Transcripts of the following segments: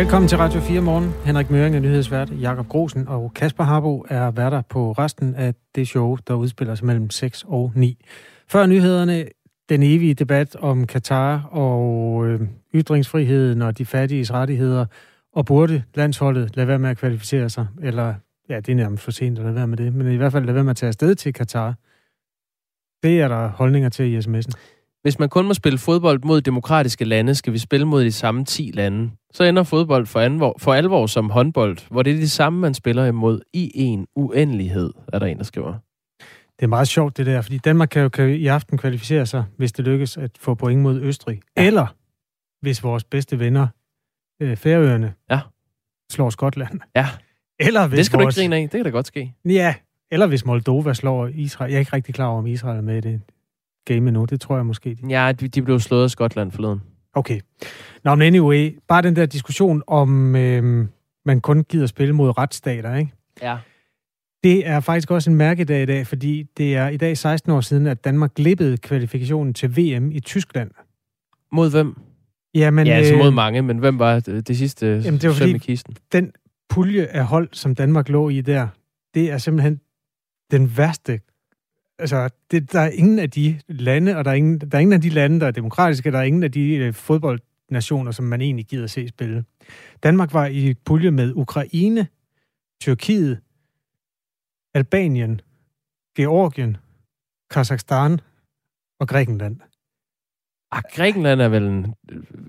Velkommen til Radio 4 morgen. Henrik Møring er nyhedsvært, Jakob Grosen og Kasper Harbo er værter på resten af det show, der udspiller sig mellem 6 og 9. Før nyhederne, den evige debat om Katar og øh, ytringsfriheden og de fattiges rettigheder, og burde landsholdet lade være med at kvalificere sig, eller ja, det er nærmest for sent at lade være med det, men i hvert fald lade være med at tage afsted til Katar. Det er der holdninger til i sms'en. Hvis man kun må spille fodbold mod demokratiske lande, skal vi spille mod de samme 10 lande. Så ender fodbold for, anvor, for alvor som håndbold, hvor det er det samme, man spiller imod i en uendelighed, er der en, der skriver. Det er meget sjovt det der, fordi Danmark kan jo kan i aften kvalificere sig, hvis det lykkes at få point mod Østrig. Ja. Eller hvis vores bedste venner, øh, Færøerne, ja. slår Skotland. Ja. Eller hvis det skal vores... du ikke grine af. Det kan da godt ske. Ja, eller hvis Moldova slår Israel. Jeg er ikke rigtig klar over, om Israel er med i det game nu. Det tror jeg måske. Ja, de, de blev slået af Skotland forleden. Okay. Nå, men anyway, bare den der diskussion om, øh, man kun gider spille mod retsstater, ikke? Ja. Det er faktisk også en mærkedag i dag, fordi det er i dag 16 år siden, at Danmark glippede kvalifikationen til VM i Tyskland. Mod hvem? Jamen, ja, altså mod øh, mange, men hvem var det, det sidste jamen, det var fordi, i kisten? Den pulje af hold, som Danmark lå i der, det er simpelthen den værste altså, det, der er ingen af de lande, og der er ingen, der er ingen af de lande, der er demokratiske, der er ingen af de øh, fodboldnationer, som man egentlig gider se spille. Danmark var i pulje med Ukraine, Tyrkiet, Albanien, Georgien, Kazakhstan og Grækenland. Ah, Grækenland er vel en, en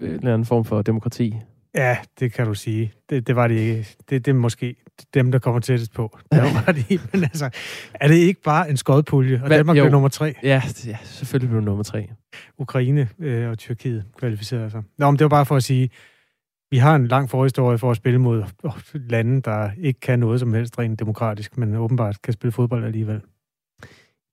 eller anden form for demokrati. Ja, det kan du sige. Det, det var det ikke. Det, det måske dem, der kommer tættest på. Det var det, men altså, er det ikke bare en skodpulje, og Hvad? Danmark jo. blev nummer tre? Ja, ja, selvfølgelig blev nummer tre. Ukraine øh, og Tyrkiet kvalificerede sig. Nå, men det var bare for at sige, vi har en lang forhistorie for at spille mod lande, der ikke kan noget som helst rent demokratisk, men åbenbart kan spille fodbold alligevel.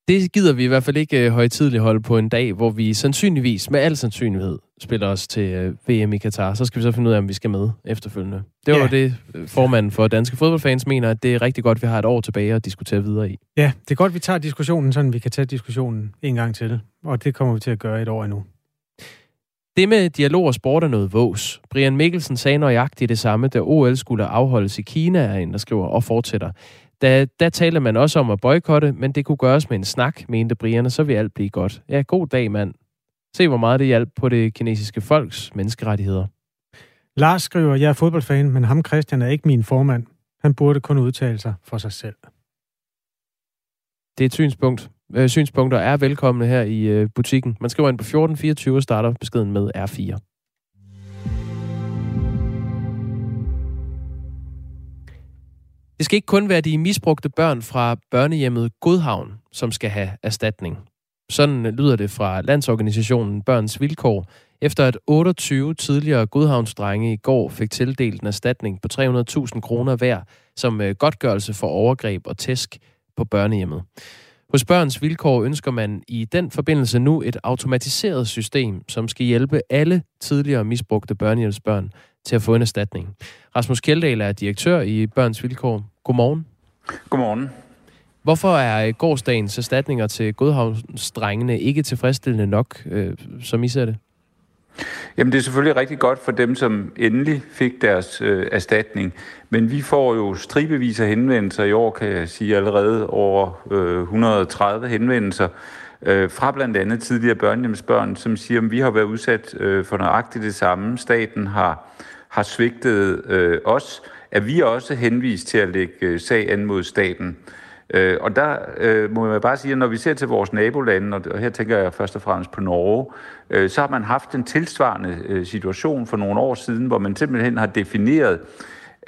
Det gider vi i hvert fald ikke øh, højtidligt holde på en dag, hvor vi sandsynligvis, med al sandsynlighed, spiller os til øh, VM i Katar. Så skal vi så finde ud af, om vi skal med efterfølgende. Det var ja. det, øh, formanden for Danske Fodboldfans mener, at det er rigtig godt, vi har et år tilbage at diskutere videre i. Ja, det er godt, at vi tager diskussionen, så vi kan tage diskussionen en gang til. Og det kommer vi til at gøre et år endnu. Det med dialog og sport er noget vås. Brian Mikkelsen sagde nøjagtigt det samme, da OL skulle afholdes i Kina, er en, der skriver og fortsætter. Da, der taler man også om at boykotte, men det kunne gøres med en snak, mente og så vil alt blive godt. Ja, god dag, mand. Se, hvor meget det hjalp på det kinesiske folks menneskerettigheder. Lars skriver, jeg er fodboldfan, men ham Christian er ikke min formand. Han burde kun udtale sig for sig selv. Det er et synspunkt. Øh, synspunkter er velkomne her i øh, butikken. Man skriver ind på 1424 og starter beskeden med R4. Det skal ikke kun være de misbrugte børn fra børnehjemmet Godhavn, som skal have erstatning. Sådan lyder det fra landsorganisationen Børns Vilkår, efter at 28 tidligere Godhavnsdrenge i går fik tildelt en erstatning på 300.000 kroner hver som øh, godtgørelse for overgreb og tæsk på børnehjemmet. Hos Børns Vilkår ønsker man i den forbindelse nu et automatiseret system, som skal hjælpe alle tidligere misbrugte børnehjemsbørn til at få en erstatning. Rasmus Kjeldahl er direktør i Børns Vilkår. Godmorgen. Godmorgen. Hvorfor er gårdsdagens erstatninger til Godhavnsdrengene ikke tilfredsstillende nok, øh, som I ser det? Jamen det er selvfølgelig rigtig godt for dem, som endelig fik deres øh, erstatning. Men vi får jo stribevis af henvendelser i år, kan jeg sige allerede, over øh, 130 henvendelser øh, fra blandt andet tidligere børnehjemsbørn, som siger, at vi har været udsat øh, for nøjagtigt det samme. Staten har, har svigtet øh, os, at vi også henvist til at lægge øh, sag an mod staten. Øh, og der øh, må man bare sige, at når vi ser til vores nabolande, og her tænker jeg først og fremmest på Norge, øh, så har man haft en tilsvarende øh, situation for nogle år siden, hvor man simpelthen har defineret,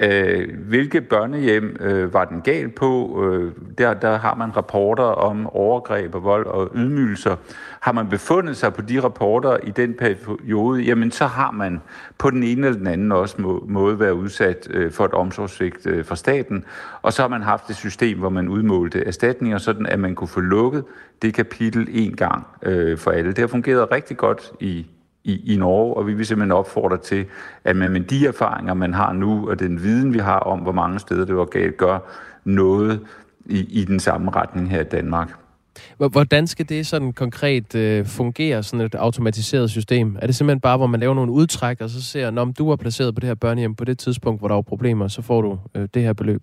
Øh, hvilke børnehjem øh, var den gal på? Øh, der, der har man rapporter om overgreb og vold og ydmygelser. Har man befundet sig på de rapporter i den periode, jamen så har man på den ene eller den anden også må, måde været udsat øh, for et omsorgssvigt øh, fra staten. Og så har man haft et system, hvor man udmålte erstatninger, sådan at man kunne få lukket det kapitel en gang øh, for alle. Det har fungeret rigtig godt i i, i Norge, og vi vil simpelthen opfordre til, at man med de erfaringer, man har nu, og den viden, vi har om, hvor mange steder det var galt, gør noget i, i den samme retning her i Danmark. Hvordan skal det sådan konkret øh, fungere, sådan et automatiseret system? Er det simpelthen bare, hvor man laver nogle udtræk, og så ser, når du er placeret på det her børnehjem på det tidspunkt, hvor der er problemer, så får du øh, det her beløb?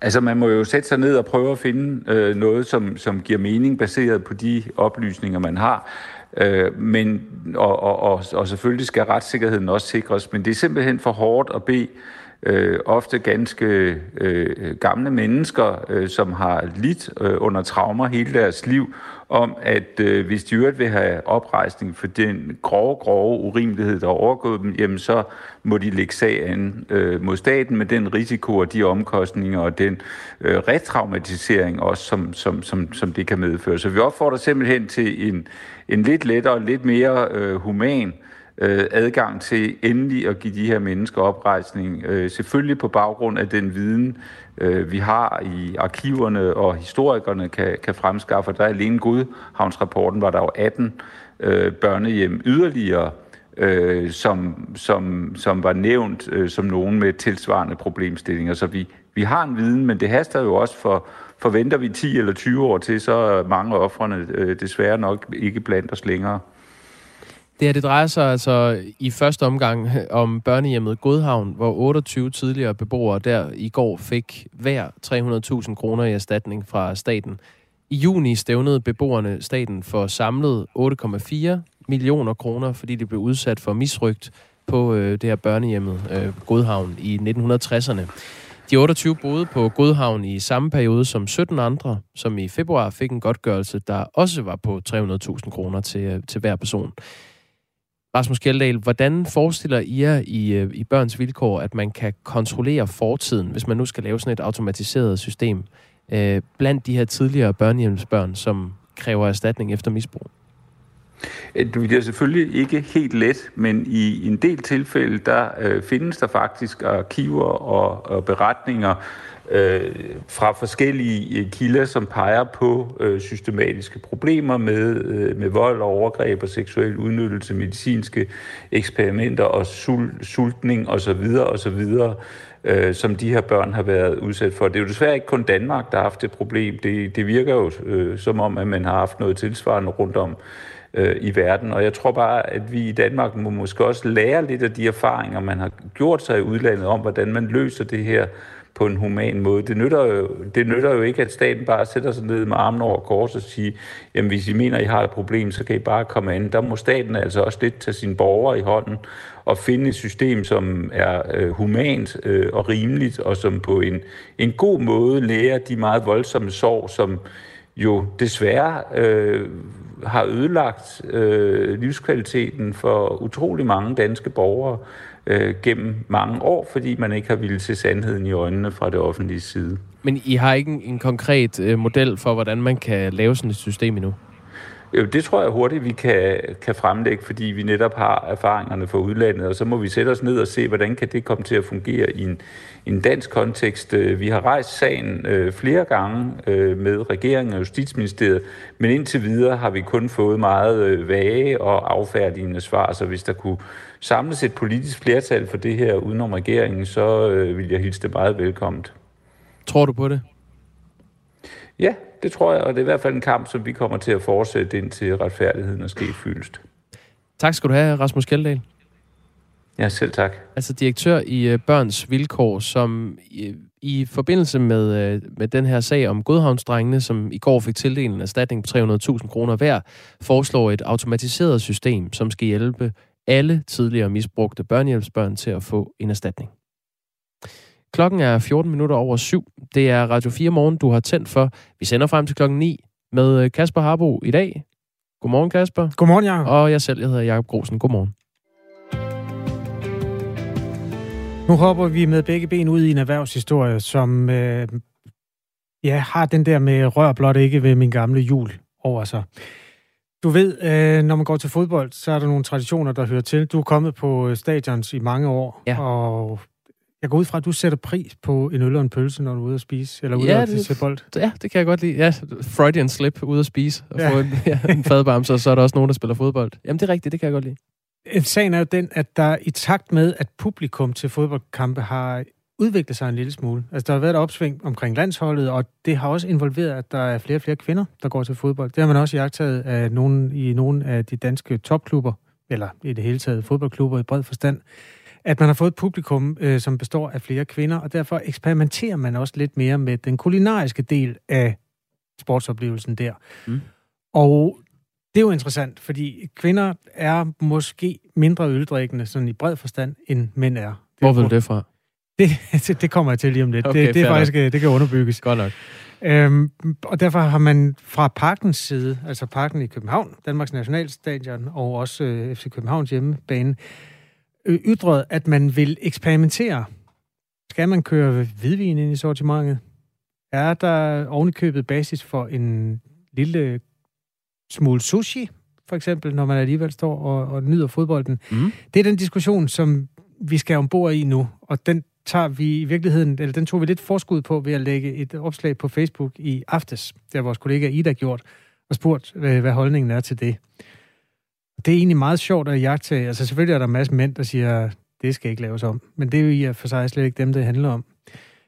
Altså man må jo sætte sig ned og prøve at finde øh, noget, som, som giver mening baseret på de oplysninger, man har. Øh, men, og, og, og, og selvfølgelig skal retssikkerheden også sikres, men det er simpelthen for hårdt at bede øh, ofte ganske øh, gamle mennesker, øh, som har lidt øh, under traumer hele deres liv, om at øh, hvis de øvrigt vil have oprejsning for den grove, grove urimelighed, der er overgået dem, jamen så må de lægge sagen øh, mod staten med den risiko og de omkostninger og den øh, retraumatisering også, som, som, som, som det kan medføre. Så vi opfordrer simpelthen til en, en lidt lettere, lidt mere øh, human øh, adgang til endelig at give de her mennesker oprejsning. Øh, selvfølgelig på baggrund af den viden, øh, vi har i arkiverne og historikerne kan, kan fremskaffe. Der er alene Godhavnsrapporten, var der jo 18 øh, børnehjem yderligere, øh, som, som, som var nævnt øh, som nogen med tilsvarende problemstillinger. Så vi, vi har en viden, men det haster jo også for, forventer vi 10 eller 20 år til, så er mange af offrene øh, desværre nok ikke blandt os længere. Det her, det drejer sig altså i første omgang om børnehjemmet Godhavn, hvor 28 tidligere beboere der i går fik hver 300.000 kroner i erstatning fra staten. I juni stævnede beboerne staten for samlet 8,4 millioner kroner, fordi de blev udsat for misrygt på øh, det her børnehjemmet øh, Godhavn i 1960'erne. De 28 boede på Godhavn i samme periode som 17 andre, som i februar fik en godtgørelse, der også var på 300.000 kroner til, øh, til hver person. Rasmus Kjeldahl, hvordan forestiller I jer i, øh, i børns vilkår, at man kan kontrollere fortiden, hvis man nu skal lave sådan et automatiseret system, øh, blandt de her tidligere børnehjemsbørn, som kræver erstatning efter misbrug? Øh, det bliver selvfølgelig ikke helt let, men i en del tilfælde, der øh, findes der faktisk arkiver og, og beretninger, øh, fra forskellige øh, kilder, som peger på øh, systematiske problemer med, øh, med vold og overgreb og seksuel udnyttelse, medicinske eksperimenter og sul, sultning osv. osv., øh, som de her børn har været udsat for. Det er jo desværre ikke kun Danmark, der har haft det problem. Det, det virker jo øh, som om, at man har haft noget tilsvarende rundt om øh, i verden. Og jeg tror bare, at vi i Danmark må måske også lære lidt af de erfaringer, man har gjort sig i udlandet om, hvordan man løser det her på en human måde. Det nytter, jo, det nytter jo ikke, at staten bare sætter sig ned med armen over kors og siger, jamen hvis I mener, I har et problem, så kan I bare komme ind. Der må staten altså også lidt tage sine borgere i hånden og finde et system, som er øh, humant øh, og rimeligt, og som på en, en god måde lærer de meget voldsomme sorg, som jo desværre øh, har ødelagt øh, livskvaliteten for utrolig mange danske borgere øh, gennem mange år, fordi man ikke har ville se sandheden i øjnene fra det offentlige side. Men I har ikke en, en konkret øh, model for, hvordan man kan lave sådan et system endnu? Jo, det tror jeg hurtigt, vi kan, kan fremlægge, fordi vi netop har erfaringerne fra udlandet, og så må vi sætte os ned og se, hvordan kan det komme til at fungere i en, en dansk kontekst. Øh, vi har rejst sagen øh, flere gange øh, med regeringen og Justitsministeriet, men indtil videre har vi kun fået meget øh, vage og affærdigende svar, så hvis der kunne samles et politisk flertal for det her udenom regeringen, så øh, vil jeg hilse det meget velkomment. Tror du på det? Ja, det tror jeg, og det er i hvert fald en kamp, som vi kommer til at fortsætte indtil retfærdigheden er sket fyldest. Tak skal du have, Rasmus Kjeldahl. Ja, selv tak. Altså direktør i uh, Børns Vilkår, som i, i forbindelse med, uh, med den her sag om Godhavnsdrengene, som i går fik tildelt en erstatning på 300.000 kroner hver, foreslår et automatiseret system, som skal hjælpe alle tidligere misbrugte børnehjælpsbørn til at få en erstatning. Klokken er 14 minutter over syv. Det er Radio 4 Morgen, du har tændt for. Vi sender frem til klokken 9 med øh, Kasper Harbo i dag. Godmorgen, Kasper. Godmorgen, Jacob. Og jeg selv, jeg hedder Jakob Grosen. Godmorgen. Nu hopper vi med begge ben ud i en erhvervshistorie, som øh, ja, har den der med rør blot ikke ved min gamle jul over sig. Du ved, øh, når man går til fodbold, så er der nogle traditioner, der hører til. Du er kommet på øh, stadions i mange år, ja. og jeg går ud fra, at du sætter pris på en øl og en pølse, når du er ude at spise, eller ude ja, at se bold. Ja, det kan jeg godt lide. Ja, Freudian slip ude at spise, og ja. få en, ja, en fadbamse, og så er der også nogen, der spiller fodbold. Jamen, det er rigtigt, det kan jeg godt lide. Sagen er jo den, at der i takt med, at publikum til fodboldkampe har udvikle sig en lille smule. Altså, der har været et opsving omkring landsholdet, og det har også involveret, at der er flere og flere kvinder, der går til fodbold. Det har man også jagtet af nogen, i nogle af de danske topklubber, eller i det hele taget fodboldklubber i bred forstand, at man har fået et publikum, øh, som består af flere kvinder, og derfor eksperimenterer man også lidt mere med den kulinariske del af sportsoplevelsen der. Mm. Og det er jo interessant, fordi kvinder er måske mindre øldrikkende, sådan i bred forstand, end mænd er. Det Hvor vil det fra? Det, det kommer jeg til lige om lidt. Okay, det, det, er faktisk, nok. det kan underbygges. Godt nok. Øhm, og derfor har man fra parkens side, altså parken i København, Danmarks Nationalstadion og også øh, FC Københavns hjemmebane, øh, ytret, at man vil eksperimentere. Skal man køre hvidvin ind i sortimentet? Er der ovenikøbet basis for en lille smule sushi, for eksempel, når man alligevel står og, og nyder fodbolden? Mm. Det er den diskussion, som vi skal ombord i nu, og den tager vi i virkeligheden, eller den tog vi lidt forskud på ved at lægge et opslag på Facebook i aftes. Det har vores kollega Ida gjort, og spurgt, hvad holdningen er til det. Det er egentlig meget sjovt at jagte. Altså selvfølgelig er der en masse mænd, der siger, det skal ikke laves om. Men det er jo i for sig slet ikke dem, det handler om.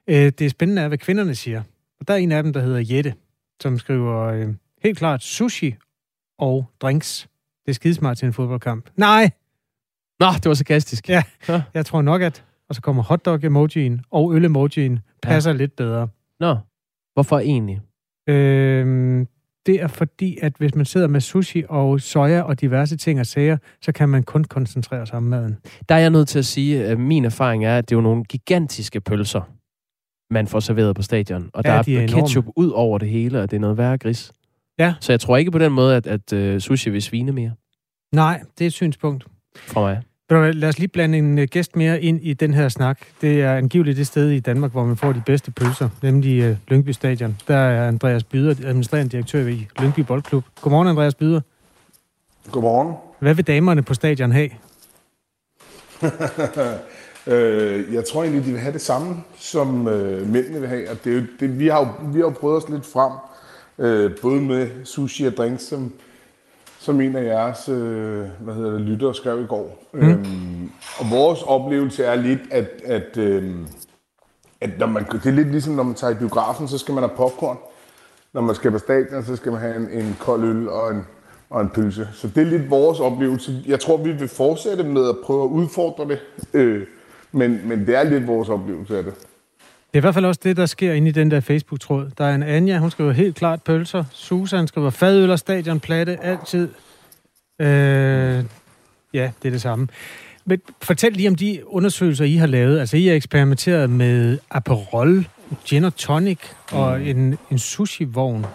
Øh, det spændende er, hvad kvinderne siger. Og der er en af dem, der hedder Jette, som skriver øh, helt klart sushi og drinks. Det er skidesmart til en fodboldkamp. Nej! Nå, det var sarkastisk. Ja, jeg tror nok, at og så kommer hotdog-emojien og øl-emojien passer ja. lidt bedre. Nå, hvorfor egentlig? Øhm, det er fordi, at hvis man sidder med sushi og soja og diverse ting og sager, så kan man kun koncentrere sig om maden. Der er jeg nødt til at sige, at min erfaring er, at det er jo nogle gigantiske pølser, man får serveret på stadion. Og ja, der er, er ketchup ud over det hele, og det er noget værre gris. Ja. Så jeg tror ikke på den måde, at, at uh, sushi vil svine mere. Nej, det er et synspunkt. Fra mig. Lad os lige blande en øh, gæst mere ind i den her snak. Det er angiveligt det sted i Danmark, hvor man får de bedste pølser, nemlig uh, Lyngby Stadion. Der er Andreas Byder, administrerende direktør i Lyngby Boldklub. Godmorgen, Andreas Byder. Godmorgen. Hvad vil damerne på stadion have? øh, jeg tror egentlig, de vil have det samme, som øh, mændene vil have. Og det er jo, det, vi, har jo, vi har jo prøvet os lidt frem, øh, både med sushi og drinks, som som en af jeres øh, hvad hedder det, lyttere skrev i går. Mm. Øhm, og vores oplevelse er lidt, at, at, øh, at når man, det er lidt ligesom, når man tager i biografen, så skal man have popcorn. Når man skal på stadion, så skal man have en, en kold øl og en, og en pølse. Så det er lidt vores oplevelse. Jeg tror, vi vil fortsætte med at prøve at udfordre det, øh, men, men det er lidt vores oplevelse af det. Det er i hvert fald også det, der sker inde i den der Facebook-tråd. Der er en Anja, hun skriver helt klart pølser. Susan skriver fadøl og stadionplatte, altid. Øh, ja, det er det samme. Men fortæl lige om de undersøgelser, I har lavet. Altså, I har eksperimenteret med Aperol, gin og tonic og mm. en, en sushi-vogn.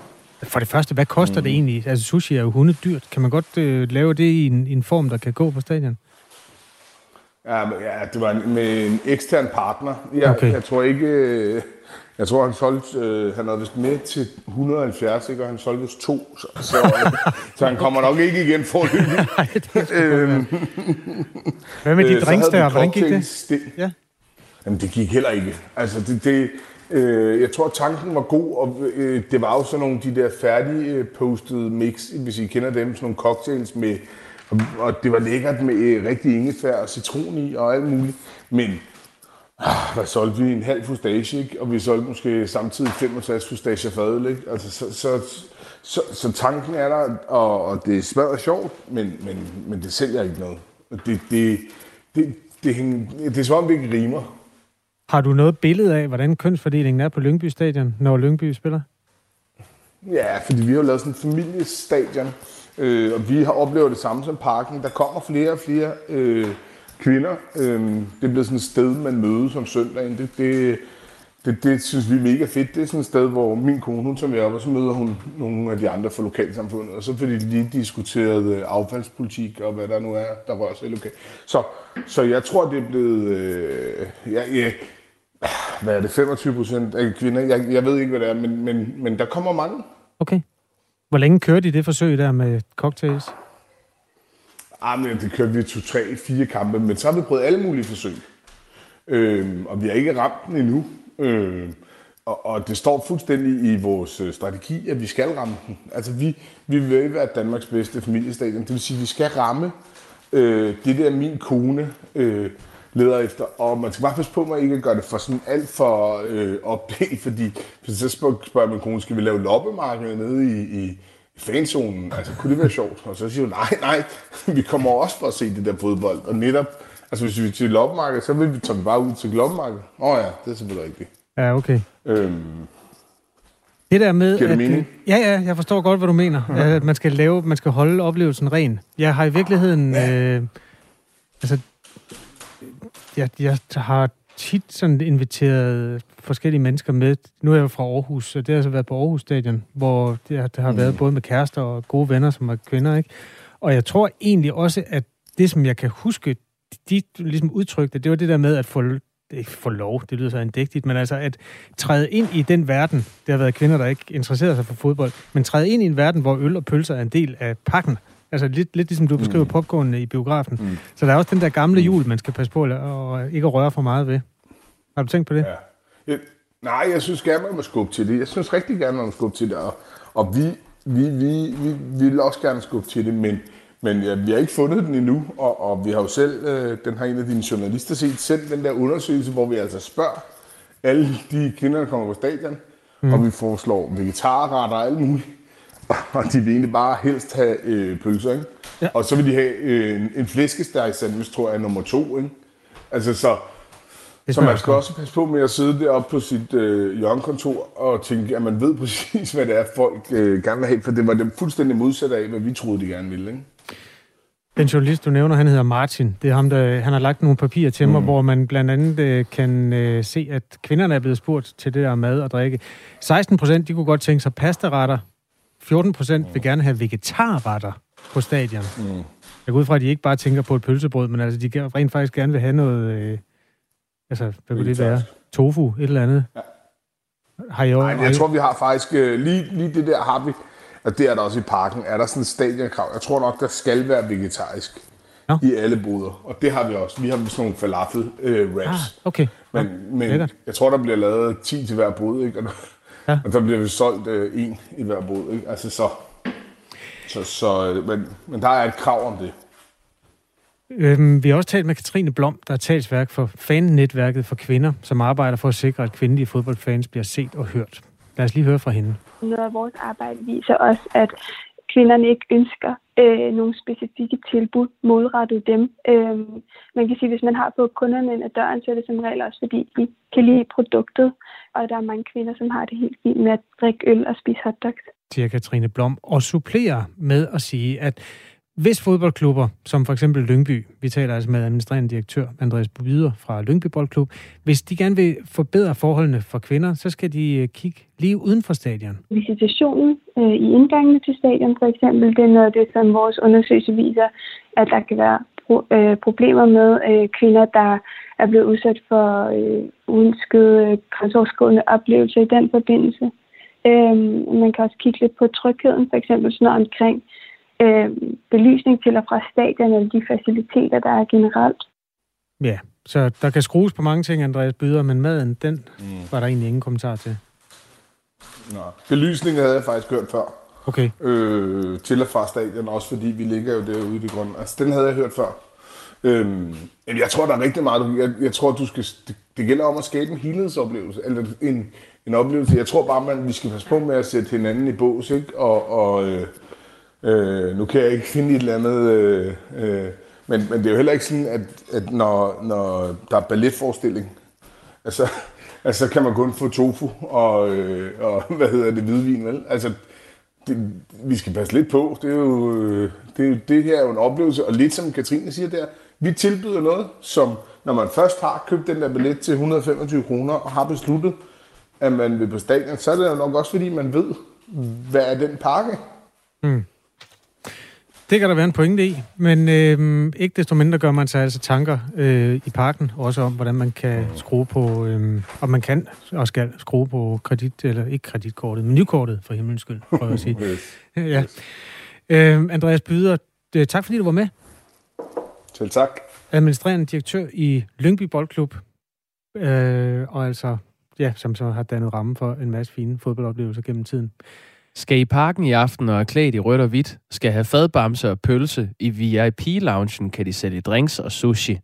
For det første, hvad koster mm. det egentlig? Altså, sushi er jo hundedyrt. Kan man godt øh, lave det i en, i en form, der kan gå på stadion? Ja, ja det var med en ekstern partner. Jeg, okay. jeg tror ikke... Øh, jeg tror, han solgte, øh, han havde vist med til 170, ikke? og han solgte vist to, så, så, så han kommer nok ikke igen for det. øhm, Hvad med de øh, drinks der? Hvordan gik det? Ja. Jamen, det gik heller ikke. Altså, det, det, øh, jeg tror, tanken var god, og øh, det var jo sådan nogle de der færdige øh, posted mix, hvis I kender dem, sådan nogle cocktails med og det var lækkert med øh, rigtig ingefær og citron i og alt muligt. Men ah, hvad solgte vi? En halv fustage, ikke? Og vi solgte måske samtidig 65 fustager fadøl, ikke? Altså, så, så, så, så, tanken er der, og, og det er og sjovt, men, men, men det sælger ikke noget. Det, det, det, det, det, det, er som om, det ikke rimer. Har du noget billede af, hvordan kønsfordelingen er på Lyngby Stadion, når Lyngby spiller? Ja, fordi vi har lavet sådan en familiestadion, Øh, og vi har oplevet det samme som parken. Der kommer flere og flere øh, kvinder. Øh, det bliver sådan et sted, man mødes om søndagen. Det, det, det, det synes vi er mega fedt. Det er sådan et sted, hvor min kone, hun tager med op, og så møder hun nogle af de andre fra lokalsamfundet. Og så får de lige diskuteret øh, affaldspolitik og hvad der nu er, der rører sig i lokal. Så, så jeg tror, det er blevet... Øh, ja, ja, hvad er det, 25 procent af kvinder? Jeg, jeg ved ikke, hvad det er, men, men, men der kommer mange. Okay. Hvor længe kørte I det forsøg der med cocktails? Ah, men det kørte vi to, tre, fire kampe, men så har vi prøvet alle mulige forsøg. Øh, og vi har ikke ramt den endnu. Øh, og, og det står fuldstændig i vores øh, strategi, at vi skal ramme den. Altså vi, vi vil være Danmarks bedste familiestadion. Det vil sige, at vi skal ramme øh, det der min kone øh, leder efter. Og man skal bare passe på, at man ikke gør det for sådan alt for øh, opdelt, fordi hvis så spørger, min kone, skal vi lave loppemarked nede i, i fanzonen? Altså, kunne det være sjovt? Og så siger hun, nej, nej, vi kommer også for at se det der fodbold. Og netop, altså hvis vi til loppemarked, så vil vi tage bare ud til loppemarked. Åh oh, ja, det er selvfølgelig rigtigt. Ja, okay. Øhm, Det der med, Giver det at, mening? ja, ja, jeg forstår godt, hvad du mener. Ja, at man skal lave, man skal holde oplevelsen ren. Jeg har i virkeligheden, øh, altså, jeg, jeg har tit sådan inviteret forskellige mennesker med. Nu er jeg jo fra Aarhus, og det har altså været på Aarhus Stadion, hvor det, har- det har været både med kærester og gode venner, som er kvinder, ikke? Og jeg tror egentlig også, at det, som jeg kan huske, de ligesom udtrykte, det var det der med at få det ikke få lov, det lyder så indægtigt, men altså at træde ind i den verden, det har været kvinder, der ikke interesserer sig for fodbold, men træde ind i en verden, hvor øl og pølser er en del af pakken. Altså lidt, lidt ligesom du beskriver mm. popcorn i biografen. Mm. Så der er også den der gamle jul, man skal passe på og ikke at røre for meget ved. Har du tænkt på det? Ja. Jeg, nej, jeg synes gerne, man må skubbe til det. Jeg synes rigtig gerne, man må skubbe til det. Og, og vi, vi, vi, vi, vi vil også gerne skubbe til det, men, men ja, vi har ikke fundet den endnu. Og, og vi har jo selv, øh, den har en af dine journalister set, selv den der undersøgelse, hvor vi altså spørger alle de kvinder, der kommer på stadion, mm. og vi foreslår vegetarretter og alt muligt. Og de vil egentlig bare helst have øh, pølser, ikke? Ja. Og så vil de have øh, en, en flæskesteg sandwich, tror jeg, er nummer to, ikke? Altså, så, så man skal også passe på med at sidde deroppe på sit øh, hjørnekontor og tænke, at man ved præcis, hvad det er, folk øh, gerne vil have, for det var det fuldstændig modsatte af, hvad vi troede, de gerne ville. Ikke? Den journalist, du nævner, han hedder Martin. Det er ham, der, han har lagt nogle papirer til mig, hvor man blandt andet øh, kan øh, se, at kvinderne er blevet spurgt til det der mad og drikke. 16 procent, de kunne godt tænke sig pastaretter. 14 procent vil gerne have vegetarretter på stadion. Mm. Jeg går ud fra, at de ikke bare tænker på et pølsebrød, men altså, de rent faktisk gerne vil have noget... Øh, altså, hvad kunne det være? Tofu, et eller andet. Ja. Har I, Nej, jeg tror, vi har faktisk øh, lige, lige det der har vi, og det er der også i parken, er der sådan et stadionkrav. Jeg tror nok, der skal være vegetarisk Nå. i alle boder, og det har vi også. Vi har sådan nogle falafel øh, wraps. Ah, okay. Men, Nå, men lækkert. jeg tror, der bliver lavet 10 til hver bod, ikke? Og, Ja. og der bliver vi solgt øh, en i hver bod, ikke? Altså så... så, så øh, men, men der er et krav om det. Øhm, vi har også talt med Katrine Blom, der er talsværk for fan-netværket for kvinder, som arbejder for at sikre, at kvindelige fodboldfans bliver set og hørt. Lad os lige høre fra hende. Noget af vores arbejde viser også, at kvinderne ikke ønsker øh, nogle specifikke tilbud målrettet dem. Øh, man kan sige, at hvis man har fået kunderne ind ad døren, så er det som regel også, fordi de kan lide produktet, og der er mange kvinder, som har det helt fint med at drikke øl og spise hotdogs. siger Katrine Blom, og supplerer med at sige, at hvis fodboldklubber, som for eksempel Lyngby, vi taler altså med administrerende direktør Andreas Byder fra Lyngby Boldklub, hvis de gerne vil forbedre forholdene for kvinder, så skal de øh, kigge lige uden for stadion. Visitationen øh, i indgangene til stadion for eksempel, det er noget af det, som vores undersøgelse viser, at der kan være pro- øh, problemer med øh, kvinder, der er blevet udsat for øh, uønskede øh, grænseoverskridende oplevelser i den forbindelse. Øh, man kan også kigge lidt på trygheden, for eksempel sådan noget omkring øh, belysning til og fra stadion, eller de faciliteter, der er generelt. Ja, så der kan skrues på mange ting, Andreas Byder, men maden, den mm. var der egentlig ingen kommentar til. Nå. Belysningen havde jeg faktisk hørt før. Okay, øh, til og fra stadion, også fordi vi ligger jo derude i det grund. Altså, den havde jeg hørt før. Øhm, men jeg tror, der er rigtig meget. Jeg, jeg tror, du skal, det, det gælder om at skabe en helhedsoplevelse, eller en, en oplevelse. Jeg tror bare, man, vi skal passe på med at sætte hinanden i bås, ikke? Og, og øh, øh, nu kan jeg ikke finde et eller andet... Øh, øh, men, men det er jo heller ikke sådan, at, at når, når der er balletforestilling, altså, altså kan man kun få tofu og, øh, og hvad hedder det, hvidvin, vel? Altså, det, vi skal passe lidt på. Det, er jo, øh, det, det her er jo en oplevelse, og lidt som Katrine siger der, vi tilbyder noget, som når man først har købt den der billet til 125 kroner og har besluttet, at man vil på stadion, så er det jo nok også fordi, man ved, hvad er den pakke. Mm det kan der være en pointe i, men øh, ikke desto mindre gør man sig altså tanker øh, i parken, også om, hvordan man kan skrue på, øh, om man kan og skal skrue på kredit, eller ikke kreditkortet, menukortet for himlens skyld, prøver jeg at sige. ja. Øh, Andreas Byder, øh, tak fordi du var med. Selv tak. administrerende direktør i Lyngby Boldklub, øh, og altså, ja, som så har dannet ramme for en masse fine fodboldoplevelser gennem tiden. Skal i parken i aften og er klædt i rødt og hvidt, skal have fadbamse og pølse. I VIP-loungen kan de sælge drinks og sushi,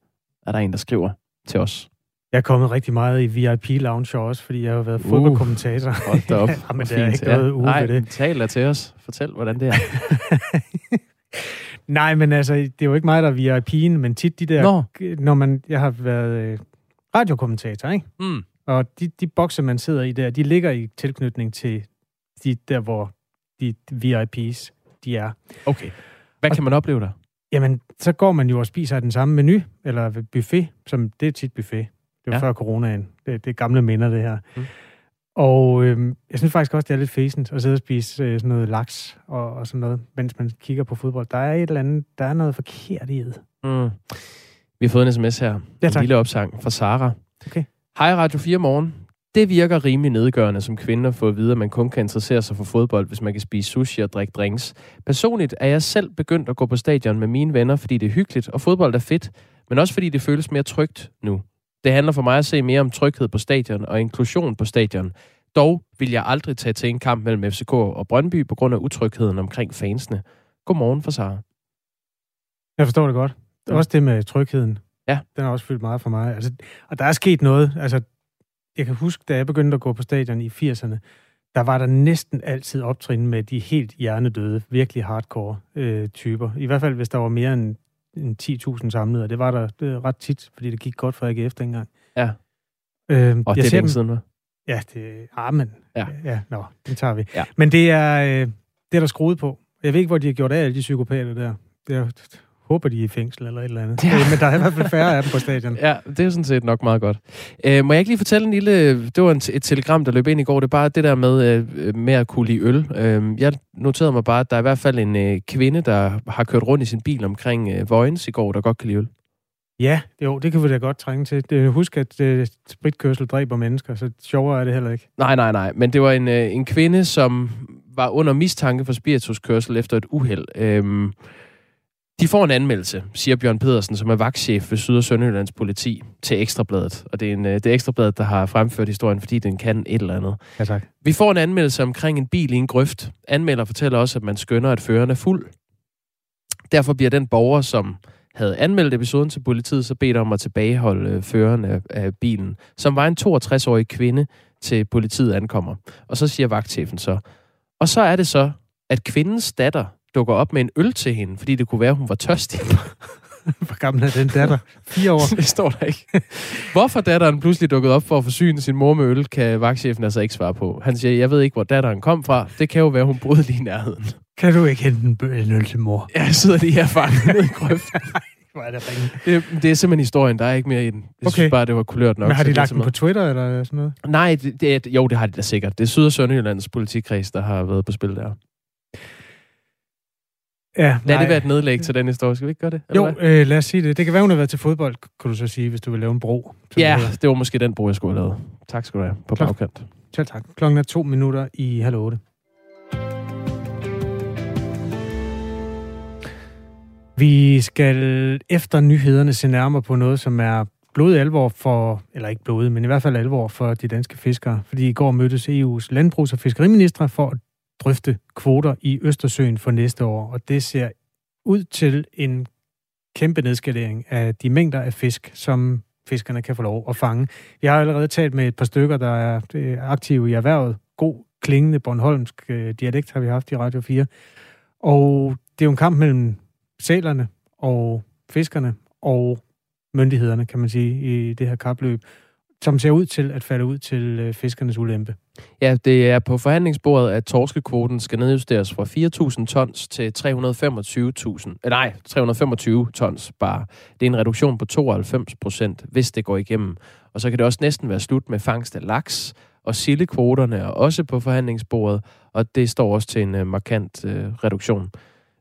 er der en, der skriver. til os. Jeg er kommet rigtig meget i VIP-lounge også, fordi jeg har været fodboldkommentator. Uh, hold da op. ja, men der er ikke noget uge Nej, det. tal da til os. Fortæl, hvordan det er. Nej, men altså, det er jo ikke mig, der er VIP'en, men tit de der... Nå. Når man, jeg har været øh, radiokommentator, ikke? Mm. Og de, de bokse, man sidder i der, de ligger i tilknytning til de der, hvor de VIP's, de er. Okay. Hvad kan man opleve der? Jamen, så går man jo og spiser den samme menu, eller buffet, som det er tit buffet. Det var Ja. før coronaen. Det, det er gamle minder, det her. Mm. Og øhm, jeg synes faktisk også, det er lidt fæsent at sidde og spise øh, sådan noget laks og, og sådan noget, mens man kigger på fodbold. Der er et eller andet, der er noget forkert i det. Mm. Vi har fået en sms her. Ja, en tak. lille opsang fra Sara. Okay. Hej Radio 4 morgen. Det virker rimelig nedgørende som kvinde at få at vide, at man kun kan interessere sig for fodbold, hvis man kan spise sushi og drikke drinks. Personligt er jeg selv begyndt at gå på stadion med mine venner, fordi det er hyggeligt, og fodbold er fedt, men også fordi det føles mere trygt nu. Det handler for mig at se mere om tryghed på stadion og inklusion på stadion. Dog vil jeg aldrig tage til en kamp mellem FCK og Brøndby på grund af utrygheden omkring fansene. Godmorgen for Sara. Jeg forstår det godt. Også det med trygheden. Ja. Den har også fyldt meget for mig. Altså, og der er sket noget. Altså, jeg kan huske, da jeg begyndte at gå på stadion i 80'erne, der var der næsten altid optrin med de helt hjernedøde, virkelig hardcore øh, typer. I hvert fald, hvis der var mere end, end 10.000 samlet, og det var der det er ret tit, fordi det gik godt for AGF dengang. Ja. Øh, Og det er længe siden? Ja, det ah, men, Ja. ja. nå, den tager vi. Ja. Men det er, øh, det er der skruet på. Jeg ved ikke, hvor de har gjort af alle de psykopater der. Jeg håber, de er i fængsel eller et eller andet. Ja. Ja. Men der er i hvert fald færre af dem på stadion. Ja, det er sådan set nok meget godt. Øh, må jeg ikke lige fortælle en lille... Det var en, et telegram, der løb ind i går. Det er bare det der med, øh, med at kunne lide øl. Øh, jeg noterede mig bare, at der er i hvert fald en øh, kvinde, der har kørt rundt i sin bil omkring øh, Vojens i går, der godt kan lide øl. Ja, jo, det kan vi da godt trænge til. Det, husk, at øh, spritkørsel dræber mennesker, så sjovere er det heller ikke. Nej, nej, nej. Men det var en, øh, en kvinde, som var under mistanke for spirituskørsel efter et uheld. Øhm, de får en anmeldelse, siger Bjørn Pedersen, som er vagtchef ved Syd- og Sønderjyllands politi, til Ekstrabladet. Og det er, en, øh, det er Ekstrabladet, der har fremført historien, fordi den kan et eller andet. Ja, tak. Vi får en anmeldelse omkring en bil i en grøft. Anmelder fortæller også, at man skønner, at føreren er fuld. Derfor bliver den borger, som havde anmeldt episoden til politiet, så bedt om at tilbageholde øh, føreren af, af bilen, som var en 62-årig kvinde, til politiet ankommer. Og så siger vagtchefen så. Og så er det så, at kvindens datter dukker op med en øl til hende, fordi det kunne være, hun var tørstig. Hvor gammel er den datter? Fire år. det står der ikke. Hvorfor datteren pludselig dukket op for at forsyne sin mor med øl, kan vagtchefen altså ikke svare på. Han siger, jeg ved ikke, hvor datteren kom fra. Det kan jo være, hun boede lige i nærheden. Kan du ikke hente en, bø- en øl til mor? Jeg sidder lige her fanget nede i grøften. Hvor er det. Det, det er simpelthen historien, der er ikke mere i den. Jeg okay. Synes bare, det var kulørt nok. Men har de lagt den på Twitter eller sådan noget? Nej, det, det, jo, det har de da sikkert. Det er Syd- og Sønderjyllands politikreds, der har været på spil der. Ja, Lad det være et nedlæg til den historie. Skal vi ikke gøre det? Jo, hvad? øh, lad os sige det. Det kan være, hun har været til fodbold, kunne du så sige, hvis du vil lave en bro. det Ja, hedder. det var måske den bro, jeg skulle have lavet. Tak skal du have. På Klar. bagkant. Selv tak. Klokken er to minutter i halv otte. Vi skal efter nyhederne se nærmere på noget, som er blodig alvor for, eller ikke blodig, men i hvert fald alvor for de danske fiskere. Fordi i går mødtes EU's landbrugs- og fiskeriministre for at drøfte kvoter i Østersøen for næste år. Og det ser ud til en kæmpe nedskalering af de mængder af fisk, som fiskerne kan få lov at fange. Jeg har allerede talt med et par stykker, der er øh, aktive i erhvervet. God klingende Bornholmsk øh, dialekt har vi haft i Radio 4. Og det er jo en kamp mellem sælerne og fiskerne og myndighederne, kan man sige, i det her kapløb, som ser ud til at falde ud til øh, fiskernes ulempe. Ja, det er på forhandlingsbordet, at torskekvoten skal nedjusteres fra 4.000 tons til 325.000. Eh, øh, nej, 325 tons bare. Det er en reduktion på 92 procent, hvis det går igennem. Og så kan det også næsten være slut med fangst af laks, og sildekvoterne er også på forhandlingsbordet, og det står også til en øh, markant øh, reduktion.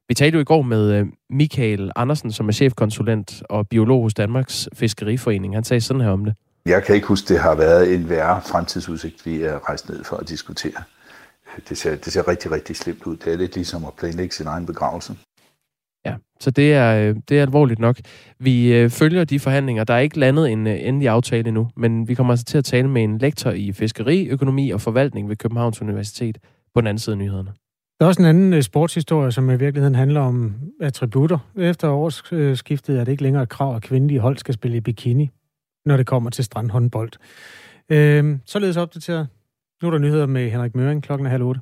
Vi talte jo i går med Michael Andersen, som er chefkonsulent og biolog hos Danmarks Fiskeriforening. Han sagde sådan her om det. Jeg kan ikke huske, det har været en værre fremtidsudsigt, vi er rejst ned for at diskutere. Det ser, det ser rigtig, rigtig slemt ud. Det er lidt ligesom at planlægge sin egen begravelse. Ja, så det er, øh, det er alvorligt nok. Vi øh, følger de forhandlinger. Der er ikke landet en øh, endelig aftale endnu, men vi kommer altså til at tale med en lektor i fiskeri, økonomi og forvaltning ved Københavns Universitet på den anden side af nyhederne. Der er også en anden sportshistorie, som i virkeligheden handler om attributter. Efter årsskiftet er det ikke længere et krav, at kvindelige hold skal spille i bikini når det kommer til strandhåndbold. Øh, således opdateret. Nu er der nyheder med Henrik Møring klokken er halv otte.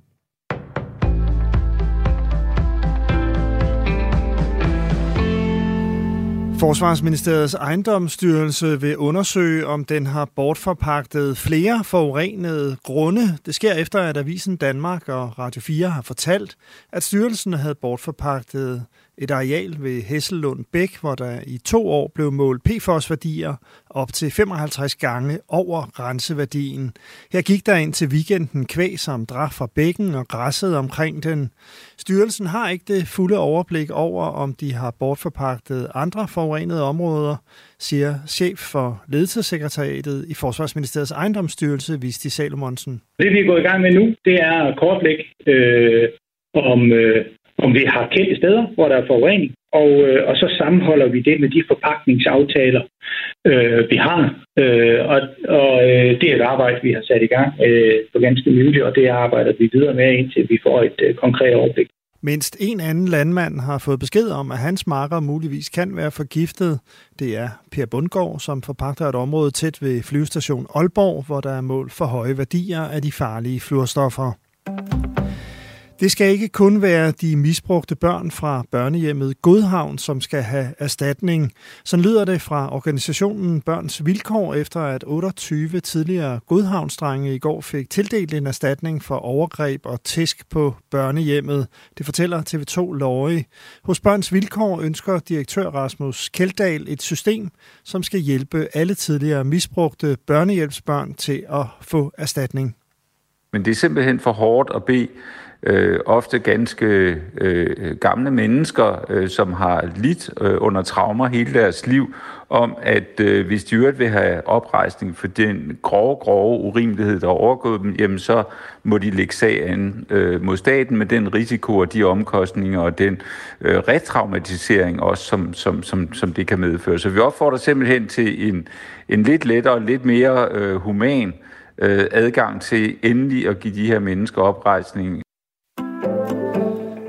Forsvarsministeriets ejendomsstyrelse vil undersøge, om den har bortforpagtet flere forurenede grunde. Det sker efter, at Avisen Danmark og Radio 4 har fortalt, at styrelsen havde bortforpagtet et areal ved Hessellund Bæk, hvor der i to år blev målt PFOS-værdier op til 55 gange over grænseværdien. Her gik der ind til weekenden kvæg, som drak fra bækken og græsset omkring den. Styrelsen har ikke det fulde overblik over, om de har bortforpagtet andre forurenede områder, siger chef for ledelsessekretariatet i Forsvarsministeriets ejendomsstyrelse, Visti Salomonsen. Det vi er gået i gang med nu, det er at kortlægge øh, om øh, om vi har kendte steder, hvor der er forurening, og, øh, og så sammenholder vi det med de forpakningsaftaler, øh, vi har. Øh, og og øh, det er et arbejde, vi har sat i gang øh, for ganske nylig, og det arbejder vi videre med, indtil vi får et øh, konkret overblik. Mindst en anden landmand har fået besked om, at hans marker muligvis kan være forgiftet. Det er Per Bundgaard, som forpagter et område tæt ved flyvestation Aalborg, hvor der er mål for høje værdier af de farlige fluorstoffer. Det skal ikke kun være de misbrugte børn fra børnehjemmet Godhavn, som skal have erstatning. Så lyder det fra organisationen Børns Vilkår, efter at 28 tidligere Godhavnsdrenge i går fik tildelt en erstatning for overgreb og tæsk på børnehjemmet. Det fortæller TV2 Løje. Hos Børns Vilkår ønsker direktør Rasmus Keldal et system, som skal hjælpe alle tidligere misbrugte børnehjælpsbørn til at få erstatning. Men det er simpelthen for hårdt at bede øh, ofte ganske øh, gamle mennesker, øh, som har lidt øh, under traumer hele deres liv, om at øh, hvis de øvrigt vil have oprejsning for den grove, grove urimelighed, der er overgået dem, jamen så må de lægge sagen øh, mod staten med den risiko og de omkostninger og den øh, retraumatisering også, som, som, som, som det kan medføre. Så vi opfordrer simpelthen til en, en lidt lettere, lidt mere øh, human øh, adgang til endelig at give de her mennesker oprejsning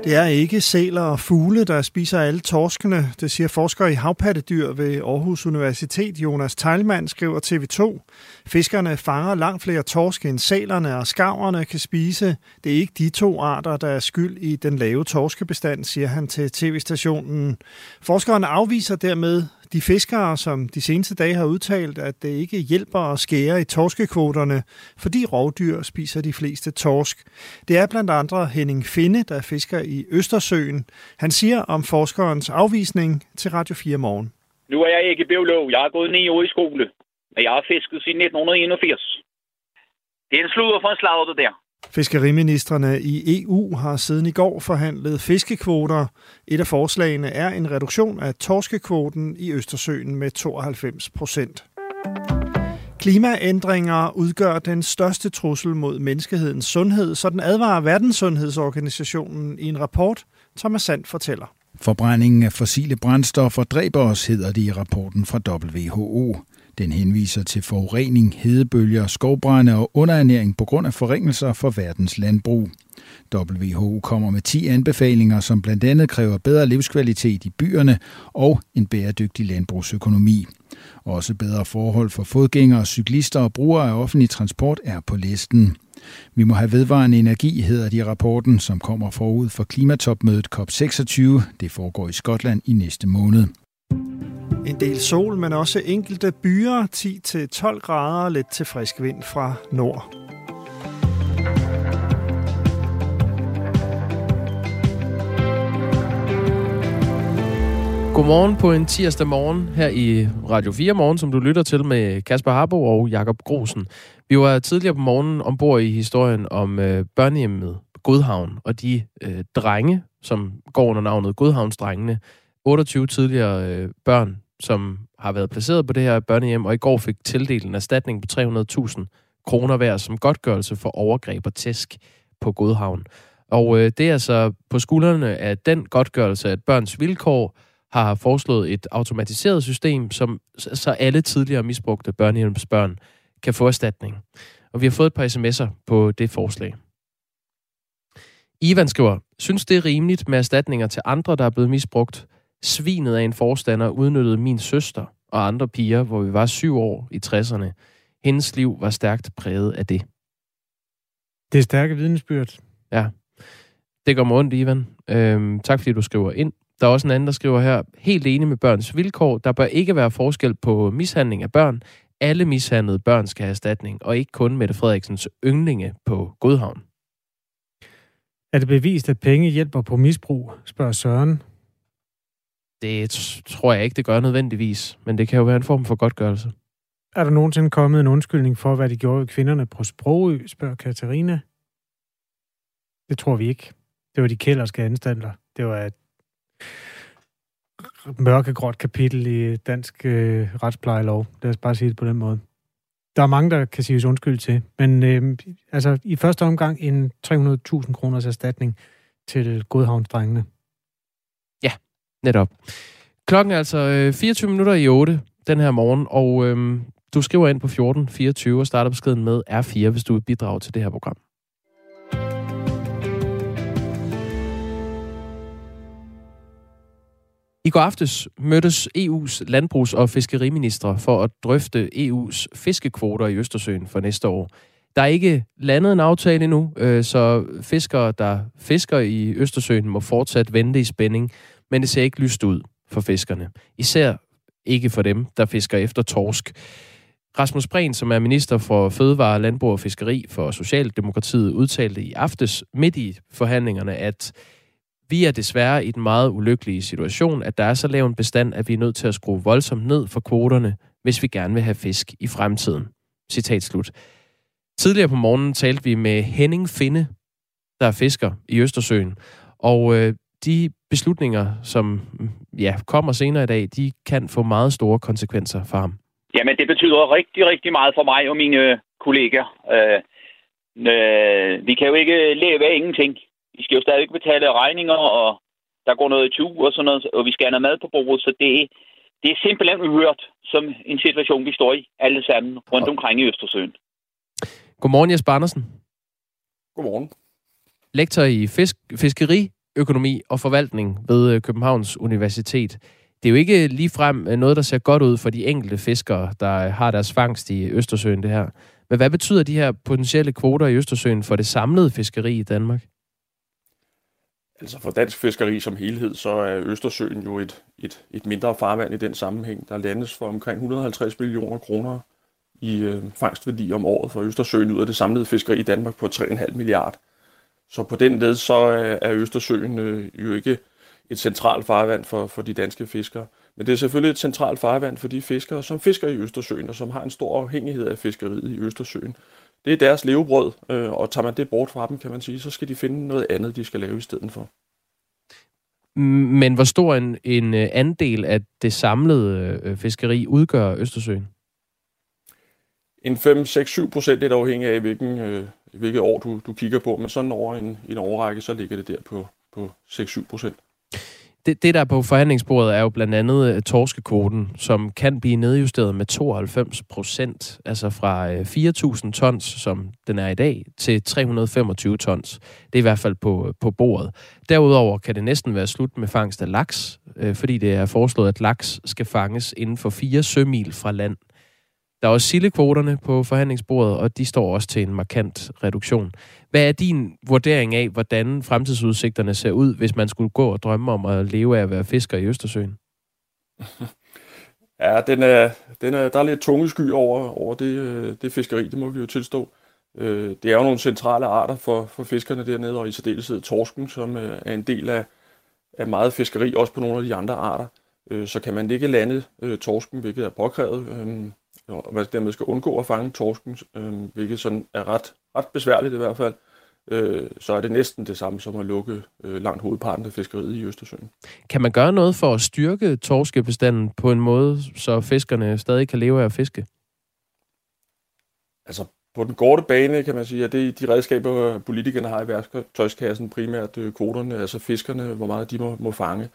det er ikke sæler og fugle, der spiser alle torskene. Det siger forsker i havpattedyr ved Aarhus Universitet, Jonas Teilmann, skriver TV2. Fiskerne fanger langt flere torske end sælerne, og skaverne kan spise. Det er ikke de to arter, der er skyld i den lave torskebestand, siger han til tv-stationen. Forskeren afviser dermed de fiskere, som de seneste dage har udtalt, at det ikke hjælper at skære i torskekvoterne, fordi rovdyr spiser de fleste torsk. Det er blandt andre Henning Finde, der fisker i Østersøen. Han siger om forskerens afvisning til Radio 4 morgen. Nu er jeg ikke biolog. Jeg har gået ni år i skole, og jeg har fisket siden 1981. Det er en sludder for en slader, det der. Fiskeriministerne i EU har siden i går forhandlet fiskekvoter. Et af forslagene er en reduktion af torskekvoten i Østersøen med 92 procent. Klimaændringer udgør den største trussel mod menneskehedens sundhed, så den advarer Verdenssundhedsorganisationen i en rapport, Thomas Sand fortæller. Forbrændingen af fossile brændstoffer dræber os, hedder det i rapporten fra WHO. Den henviser til forurening, hedebølger, skovbrænde og underernæring på grund af forringelser for verdens landbrug. WHO kommer med 10 anbefalinger, som blandt andet kræver bedre livskvalitet i byerne og en bæredygtig landbrugsøkonomi. Også bedre forhold for fodgængere, cyklister og brugere af offentlig transport er på listen. Vi må have vedvarende energi, hedder de rapporten, som kommer forud for klimatopmødet COP26. Det foregår i Skotland i næste måned. En del sol, men også enkelte byer, 10-12 grader, lidt til frisk vind fra nord. Godmorgen på en tirsdag morgen her i Radio 4 Morgen, som du lytter til med Kasper Harbo og Jakob Grosen. Vi var tidligere på morgenen ombord i historien om øh, børnehjemmet Godhavn og de øh, drenge, som går under navnet Godhavnsdrengene. 28 tidligere øh, børn, som har været placeret på det her børnehjem, og i går fik tildelt en erstatning på 300.000 kroner hver som godtgørelse for overgreb og tæsk på Godhavn. Og øh, det er altså på skuldrene af den godtgørelse, at børns vilkår har foreslået et automatiseret system, som så alle tidligere misbrugte børnehjemsbørn kan få erstatning. Og vi har fået et par sms'er på det forslag. Ivan skriver, synes det er rimeligt med erstatninger til andre, der er blevet misbrugt? Svinet af en forstander udnyttede min søster og andre piger, hvor vi var syv år i 60'erne. Hendes liv var stærkt præget af det. Det er stærke vidensbyrd. Ja. Det går mig ondt, Ivan. Øhm, tak fordi du skriver ind. Der er også en anden, der skriver her, helt enig med børns vilkår. Der bør ikke være forskel på mishandling af børn. Alle mishandlede børn skal have erstatning, og ikke kun Mette Frederiksens yndlinge på Godhavn. Er det bevist, at penge hjælper på misbrug, spørger Søren. Det tror jeg ikke, det gør nødvendigvis, men det kan jo være en form for godtgørelse. Er der nogensinde kommet en undskyldning for, hvad de gjorde ved kvinderne på Sprogø, spørger Katarina. Det tror vi ikke. Det var de kælderske anstander. Det var et mørkegråt kapitel i dansk øh, retsplejelov. Lad os bare sige det på den måde. Der er mange, der kan sige undskyld til, men øh, altså i første omgang en 300.000 kroners erstatning til Godhavnsdrengene. Netop. Klokken er altså øh, 24 minutter i 8 den her morgen, og øh, du skriver ind på 1424 og starter beskeden med R4, hvis du vil bidrage til det her program. I går aftes mødtes EU's landbrugs- og fiskeriministre for at drøfte EU's fiskekvoter i Østersøen for næste år. Der er ikke landet en aftale endnu, øh, så fiskere, der fisker i Østersøen, må fortsat vente i spænding, men det ser ikke lyst ud for fiskerne. Især ikke for dem, der fisker efter torsk. Rasmus Prehn, som er minister for Fødevare, Landbrug og Fiskeri for Socialdemokratiet, udtalte i aftes midt i forhandlingerne, at vi er desværre i den meget ulykkelige situation, at der er så lav en bestand, at vi er nødt til at skrue voldsomt ned for kvoterne, hvis vi gerne vil have fisk i fremtiden. Citat slut. Tidligere på morgenen talte vi med Henning Finde, der er fisker i Østersøen, og øh, de beslutninger, som ja, kommer senere i dag, de kan få meget store konsekvenser for ham. Jamen, det betyder rigtig, rigtig meget for mig og mine kolleger. Øh, øh, vi kan jo ikke leve af ingenting. Vi skal jo stadig betale regninger, og der går noget i tur og sådan noget, og vi skal have noget mad på bordet, så det, det er simpelthen uhørt som en situation, vi står i alle sammen rundt omkring i Østersøen. Godmorgen, Jesper Andersen. Godmorgen. Lektor i fisk, fiskeri, økonomi og forvaltning ved øh, Københavns Universitet. Det er jo ikke lige frem øh, noget, der ser godt ud for de enkelte fiskere, der øh, har deres fangst i Østersøen, det her. Men hvad betyder de her potentielle kvoter i Østersøen for det samlede fiskeri i Danmark? Altså for dansk fiskeri som helhed, så er Østersøen jo et, et, et mindre farvand i den sammenhæng. Der landes for omkring 150 millioner kroner i øh, fangstværdi om året for Østersøen ud af det samlede fiskeri i Danmark på 3,5 milliard. Så på den led, så er Østersøen øh, jo ikke et centralt farvand for, for de danske fiskere. Men det er selvfølgelig et centralt farvand for de fiskere, som fisker i Østersøen, og som har en stor afhængighed af fiskeriet i Østersøen. Det er deres levebrød, øh, og tager man det bort fra dem, kan man sige, så skal de finde noget andet, de skal lave i stedet for. Men hvor stor en, en øh, andel af det samlede øh, fiskeri udgør Østersøen? En 5-6-7 procent, er afhængig af, hvilken, øh, hvilket år du, du kigger på, men sådan over en, en overrække, så ligger det der på, på 6-7 procent det, det, der er på forhandlingsbordet, er jo blandt andet øh, uh, torskekvoten, som kan blive nedjusteret med 92 procent, altså fra øh, uh, 4.000 tons, som den er i dag, til 325 tons. Det er i hvert fald på, øh, på bordet. Derudover kan det næsten være slut med fangst af laks, fordi det er foreslået, at laks skal fanges inden for 4 sømil fra land. Der er også sildekvoterne på forhandlingsbordet, og de står også til en markant reduktion. Hvad er din vurdering af, hvordan fremtidsudsigterne ser ud, hvis man skulle gå og drømme om at leve af at være fisker i Østersøen? Ja, den er, den er, der er lidt tunge sky over, over det, øh, det fiskeri, det må vi jo tilstå. Øh, det er jo nogle centrale arter for, for fiskerne dernede, og i særdeleshed torsken, som øh, er en del af, af meget fiskeri, også på nogle af de andre arter. Øh, så kan man ikke lande torsken, hvilket er påkrævet, øhm, og man dermed skal undgå at fange torsken, øh, hvilket sådan er ret, ret besværligt i hvert fald, øh, så er det næsten det samme som at lukke øh, langt hovedparten af fiskeriet i Østersøen. Kan man gøre noget for at styrke torskebestanden på en måde, så fiskerne stadig kan leve af at fiske? Altså, på den korte bane kan man sige, at det er de redskaber, politikerne har i værktøjskassen, primært øh, kvoterne, altså fiskerne, hvor meget de må, må fange.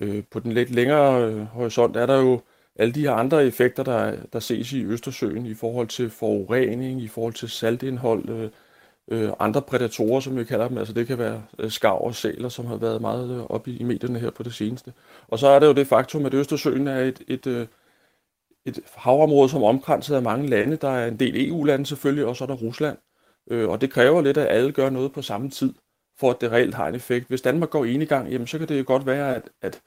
Øh, på den lidt længere øh, horisont er der jo alle de her andre effekter, der, der ses i Østersøen i forhold til forurening, i forhold til saltindhold, øh, øh, andre prædatorer, som vi kalder dem, altså det kan være øh, skav og sæler, som har været meget øh, oppe i, i medierne her på det seneste. Og så er det jo det faktum, at Østersøen er et, et, øh, et havområde, som er omkranset af mange lande. Der er en del EU-lande selvfølgelig, og så er der Rusland. Øh, og det kræver lidt, at alle gør noget på samme tid, for at det reelt har en effekt. Hvis Danmark går enegang, jamen, så kan det jo godt være, at, at,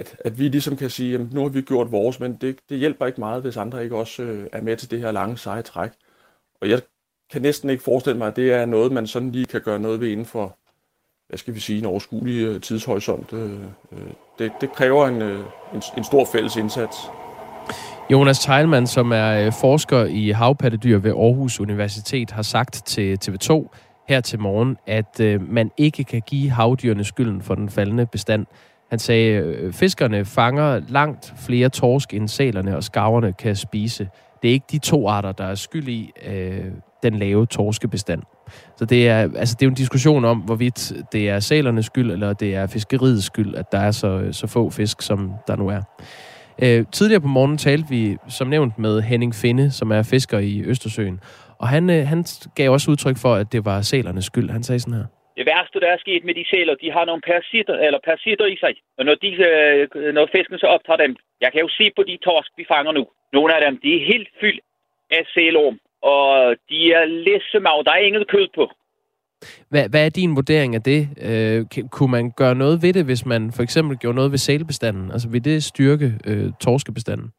at, at vi ligesom kan sige, at nu har vi gjort vores, men det, det hjælper ikke meget, hvis andre ikke også øh, er med til det her lange, seje træk. Og jeg kan næsten ikke forestille mig, at det er noget, man sådan lige kan gøre noget ved inden for, hvad skal vi sige, en overskuelig øh, tidshorisont. Øh, øh, det, det kræver en, øh, en, en stor fælles indsats. Jonas Teilmann, som er forsker i havpattedyr ved Aarhus Universitet, har sagt til TV2 her til morgen, at man ikke kan give havdyrene skylden for den faldende bestand. Han sagde, øh, fiskerne fanger langt flere torsk, end sælerne og skarverne kan spise. Det er ikke de to arter, der er skyld i øh, den lave torskebestand. Så det er, altså, det er jo en diskussion om, hvorvidt det er salernes skyld, eller det er fiskeriets skyld, at der er så, øh, så få fisk, som der nu er. Øh, tidligere på morgenen talte vi, som nævnt, med Henning Finde, som er fisker i Østersøen. Og han, øh, han gav også udtryk for, at det var salernes skyld. Han sagde sådan her. Det værste, der er sket med de sæler, de har nogle parasitter, eller parasitter i sig. Og når, de, øh, når fisken så optager dem, jeg kan jo se på de torsk, vi fanger nu. Nogle af dem, de er helt fyldt af sælorm, og de er læssemag. Der er inget kød på. Hvad, hvad er din vurdering af det? Øh, kunne man gøre noget ved det, hvis man for eksempel gjorde noget ved sælbestanden? Altså vil det styrke øh, torskebestanden?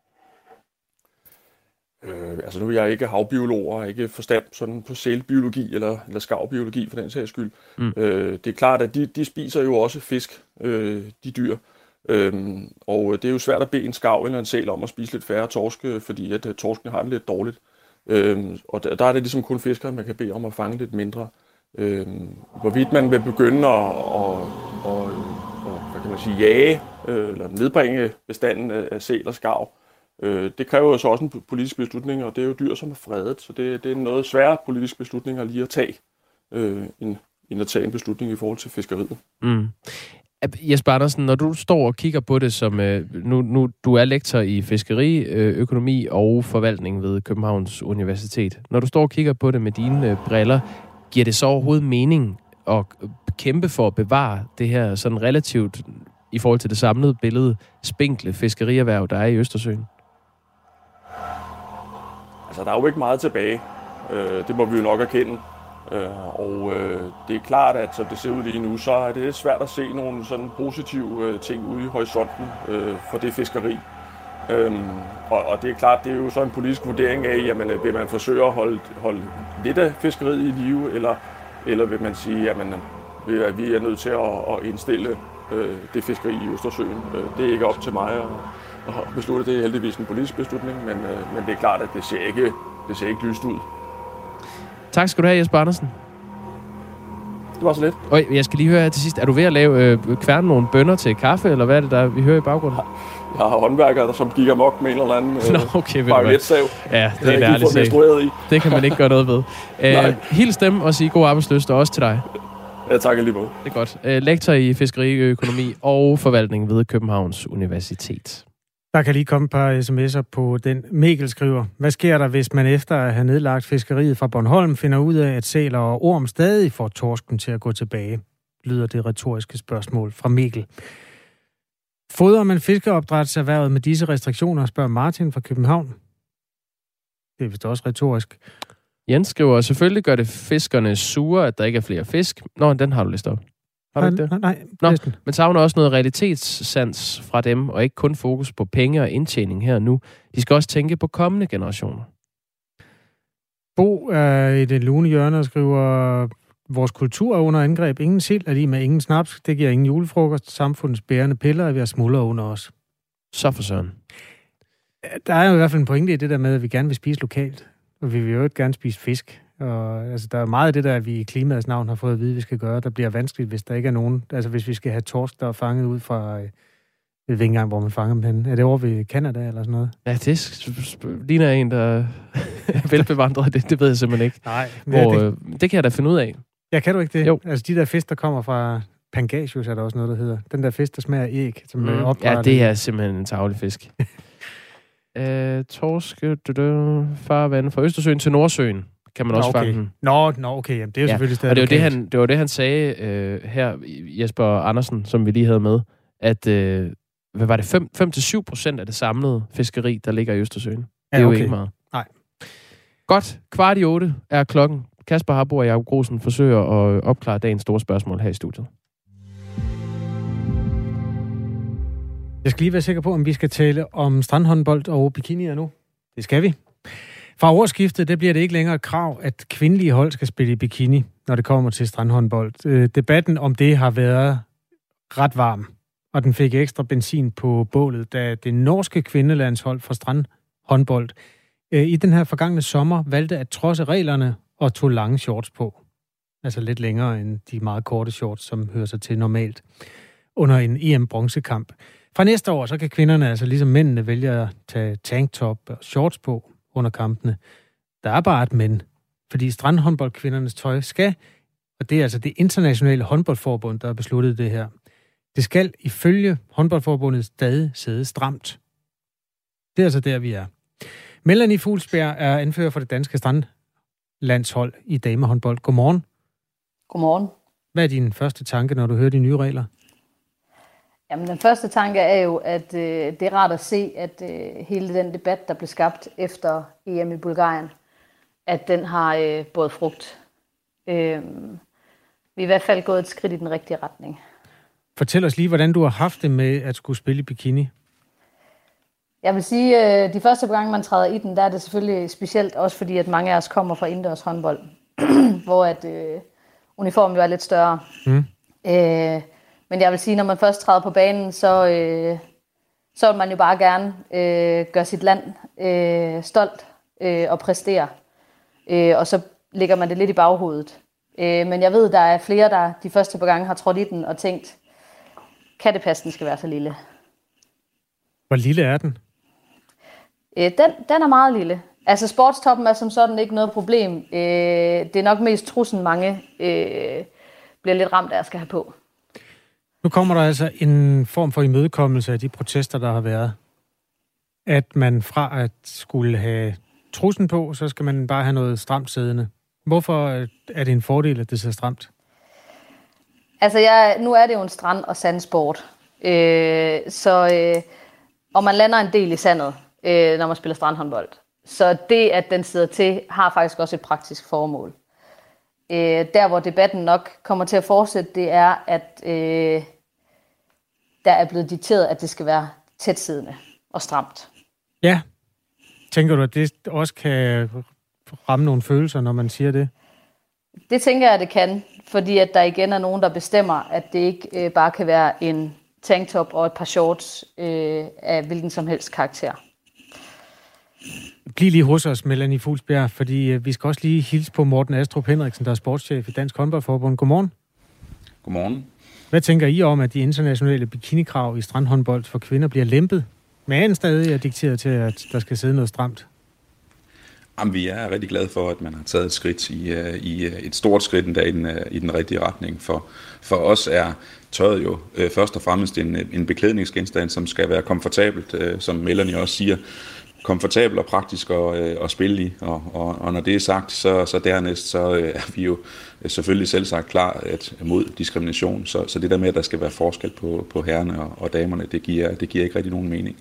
Øh, altså nu er jeg ikke havbiolog og ikke forstand sådan på sælbiologi eller, eller skavbiologi for den sags skyld. Mm. Øh, det er klart, at de, de spiser jo også fisk, øh, de dyr. Øhm, og det er jo svært at bede en skav eller en sæl om at spise lidt færre torske, fordi at uh, torskene har det lidt dårligt. Øhm, og der, der er det ligesom kun fiskere, man kan bede om at fange lidt mindre. Øhm, hvorvidt man vil begynde at, at, at, at hvad kan man sige, jage øh, eller nedbringe bestanden af, af sæl og skav, øh, Øh, det kræver jo så også en politisk beslutning, og det er jo dyr, som er fredet, så det, det er noget sværere politisk beslutning at lige at tage, øh, end, end at tage en beslutning i forhold til fiskeriet. Mm. Jesper Andersen, når du står og kigger på det som, øh, nu, nu du er lektor i fiskeri, øh, økonomi og forvaltning ved Københavns Universitet. Når du står og kigger på det med dine øh, briller, giver det så overhovedet mening at øh, kæmpe for at bevare det her sådan relativt, i forhold til det samlede billede, spinkle fiskerierhverv, der er i Østersøen? Altså, der er jo ikke meget tilbage. Øh, det må vi jo nok erkende. Øh, og øh, det er klart, at som det ser ud lige nu, så er det svært at se nogle sådan positive øh, ting ude i horisonten øh, for det fiskeri. Øhm, og, og det er klart, det er jo så en politisk vurdering af, jamen, øh, vil man forsøge at holde, holde lidt af fiskeriet i live, eller, eller vil man sige, at øh, vi er nødt til at, at indstille øh, det fiskeri i Østersøen. Øh, det er ikke op til mig at, at beslutte, det er heldigvis en politisk beslutning, men, øh, men det er klart, at det ser ikke, det ser ikke lyst ud. Tak skal du have, Jesper Andersen. Det var så lidt. Og jeg skal lige høre her til sidst. Er du ved at lave øh, kværne nogle bønder til kaffe, eller hvad er det, der vi hører i baggrunden? Jeg har håndværkere, der som gik amok med en eller anden øh, Nå, okay, bajonetsav. Ja, det er en ærlig sag. Det kan man ikke gøre noget ved. Æh, hils dem og sige god arbejdsløst, og også til dig. Ja, tak lige måde. Det er godt. Æ, lektor i fiskeriøkonomi og forvaltning ved Københavns Universitet. Der kan lige komme et par sms'er på den. Mikkel skriver, hvad sker der, hvis man efter at have nedlagt fiskeriet fra Bornholm finder ud af, at sæler og orm stadig får torsken til at gå tilbage? Lyder det retoriske spørgsmål fra Mikkel. Fodrer man fiskeopdrætserhvervet med disse restriktioner, spørger Martin fra København. Det er vist også retorisk. Jens skriver, selvfølgelig gør det fiskerne sure, at der ikke er flere fisk. Nå, den har du læst op. Har du ikke det? Nej, Nå, men savner også noget realitetssans fra dem, og ikke kun fokus på penge og indtjening her og nu. De skal også tænke på kommende generationer. Bo er i det lune hjørne og skriver, vores kultur er under angreb. Ingen sild er lige med ingen snaps. Det giver ingen julefrokost. Samfundets bærende piller er ved at smuldre under os. Så for søren. Der er jo i hvert fald en pointe i det der med, at vi gerne vil spise lokalt. Vi vil jo ikke gerne spise fisk. Og, altså, der er meget af det der, vi i klimaets navn har fået at vide, vi skal gøre, der bliver vanskeligt, hvis der ikke er nogen... Altså, hvis vi skal have torsk, der er fanget ud fra... Øh, jeg ved ikke engang, hvor man fanger dem henne. Er det over ved Canada eller sådan noget? Ja, det ligner en, der er velbevandret. Det, det ved jeg simpelthen ikke. Nej. Hvor, det, øh, det kan jeg da finde ud af. Ja, kan du ikke det? Jo. Altså, de der fisk, der kommer fra Pangasius, er der også noget, der hedder. Den der fisk, der smager æg, som mm. Ja, det er simpelthen en tavlig fisk. øh, torsk, du, du, farvand fra Østersøen til Nordsøen kan man nå, også okay. fange den. Nå, nå, okay, jamen, det er jo ja. selvfølgelig stadig Og det var det, han, det var det, han sagde øh, her, Jesper Andersen, som vi lige havde med, at øh, hvad var det, 5-7 procent af det samlede fiskeri, der ligger i Østersøen. Det Ja, er jo okay. ikke meget. Nej. Godt, kvart i otte er klokken. Kasper Harbo og Jacob Grosen forsøger at opklare dagens store spørgsmål her i studiet. Jeg skal lige være sikker på, om vi skal tale om strandhåndbold og bikinier nu. Det skal vi. Fra årsskiftet, der bliver det ikke længere et krav, at kvindelige hold skal spille i bikini, når det kommer til strandhåndbold. Øh, Debatten om det har været ret varm, og den fik ekstra benzin på bålet, da det norske kvindelandshold for strandhåndbold øh, i den her forgangne sommer valgte at trodse reglerne og tog lange shorts på. Altså lidt længere end de meget korte shorts, som hører sig til normalt under en EM-bronzekamp. Fra næste år, så kan kvinderne altså ligesom mændene vælge at tage tanktop og shorts på under kampene. Der er bare et men, fordi strandhåndboldkvindernes tøj skal, og det er altså det internationale håndboldforbund, der har besluttet det her, det skal ifølge håndboldforbundet stadig sidde stramt. Det er altså der, vi er. Melanie Fuglsberg er anfører for det danske strandlandshold i damehåndbold. Godmorgen. Godmorgen. Hvad er din første tanke, når du hører de nye regler? Jamen, den første tanke er jo, at øh, det er rart at se, at øh, hele den debat, der blev skabt efter EM i Bulgarien, at den har øh, båret frugt. Øh, vi er i hvert fald gået et skridt i den rigtige retning. Fortæl os lige, hvordan du har haft det med at skulle spille i bikini. Jeg vil sige, øh, de første gange, man træder i den, der er det selvfølgelig specielt, også fordi at mange af os kommer fra indendørs håndbold, hvor at øh, uniformen jo er lidt større. Mm. Øh, men jeg vil sige, når man først træder på banen, så, øh, så vil man jo bare gerne øh, gøre sit land øh, stolt øh, og præstere. Øh, og så ligger man det lidt i baghovedet. Øh, men jeg ved, der er flere, der de første par gange har trådt i den og tænkt, kan det passe, den skal være så lille? Hvor lille er den? Øh, den, den er meget lille. Altså sportstoppen er som sådan ikke noget problem. Øh, det er nok mest trussen mange øh, bliver lidt ramt af at skal have på. Nu kommer der altså en form for imødekommelse af de protester, der har været. At man fra at skulle have trussen på, så skal man bare have noget stramt siddende. Hvorfor øh, er det en fordel, at det ser stramt? Altså, jeg, nu er det jo en strand- og sandsport. Øh, så, øh, og man lander en del i sandet, øh, når man spiller strandhåndbold. Så det, at den sidder til, har faktisk også et praktisk formål. Øh, der, hvor debatten nok kommer til at fortsætte, det er, at øh, der er blevet dikteret, at det skal være tætsiddende og stramt. Ja. Tænker du, at det også kan ramme nogle følelser, når man siger det? Det tænker jeg, at det kan, fordi at der igen er nogen, der bestemmer, at det ikke øh, bare kan være en tanktop og et par shorts øh, af hvilken som helst karakter. Bliv lige hos os, Melanie Fuglsbjerg, fordi øh, vi skal også lige hilse på Morten Astrup Henriksen, der er sportschef i Dansk Håndboldforbund. Godmorgen. Godmorgen. Hvad tænker I om, at de internationale bikinikrav i strandhåndbold for kvinder bliver lempet, men stadig er dikteret til, at der skal sidde noget stramt? Jamen, vi er rigtig glade for, at man har taget et skridt i, uh, i uh, et stort skridt endda i den, i den rigtige retning. For, for os er tøjet jo først og fremmest en, en beklædningsgenstand, som skal være komfortabelt, som Melanie også siger komfortabel og praktisk at, øh, at spille i. Og, og, og når det er sagt, så, så dernæst så øh, er vi jo selvfølgelig selv sagt klar at, mod diskrimination. Så, så det der med, at der skal være forskel på, på herrerne og, og damerne, det giver, det giver ikke rigtig nogen mening.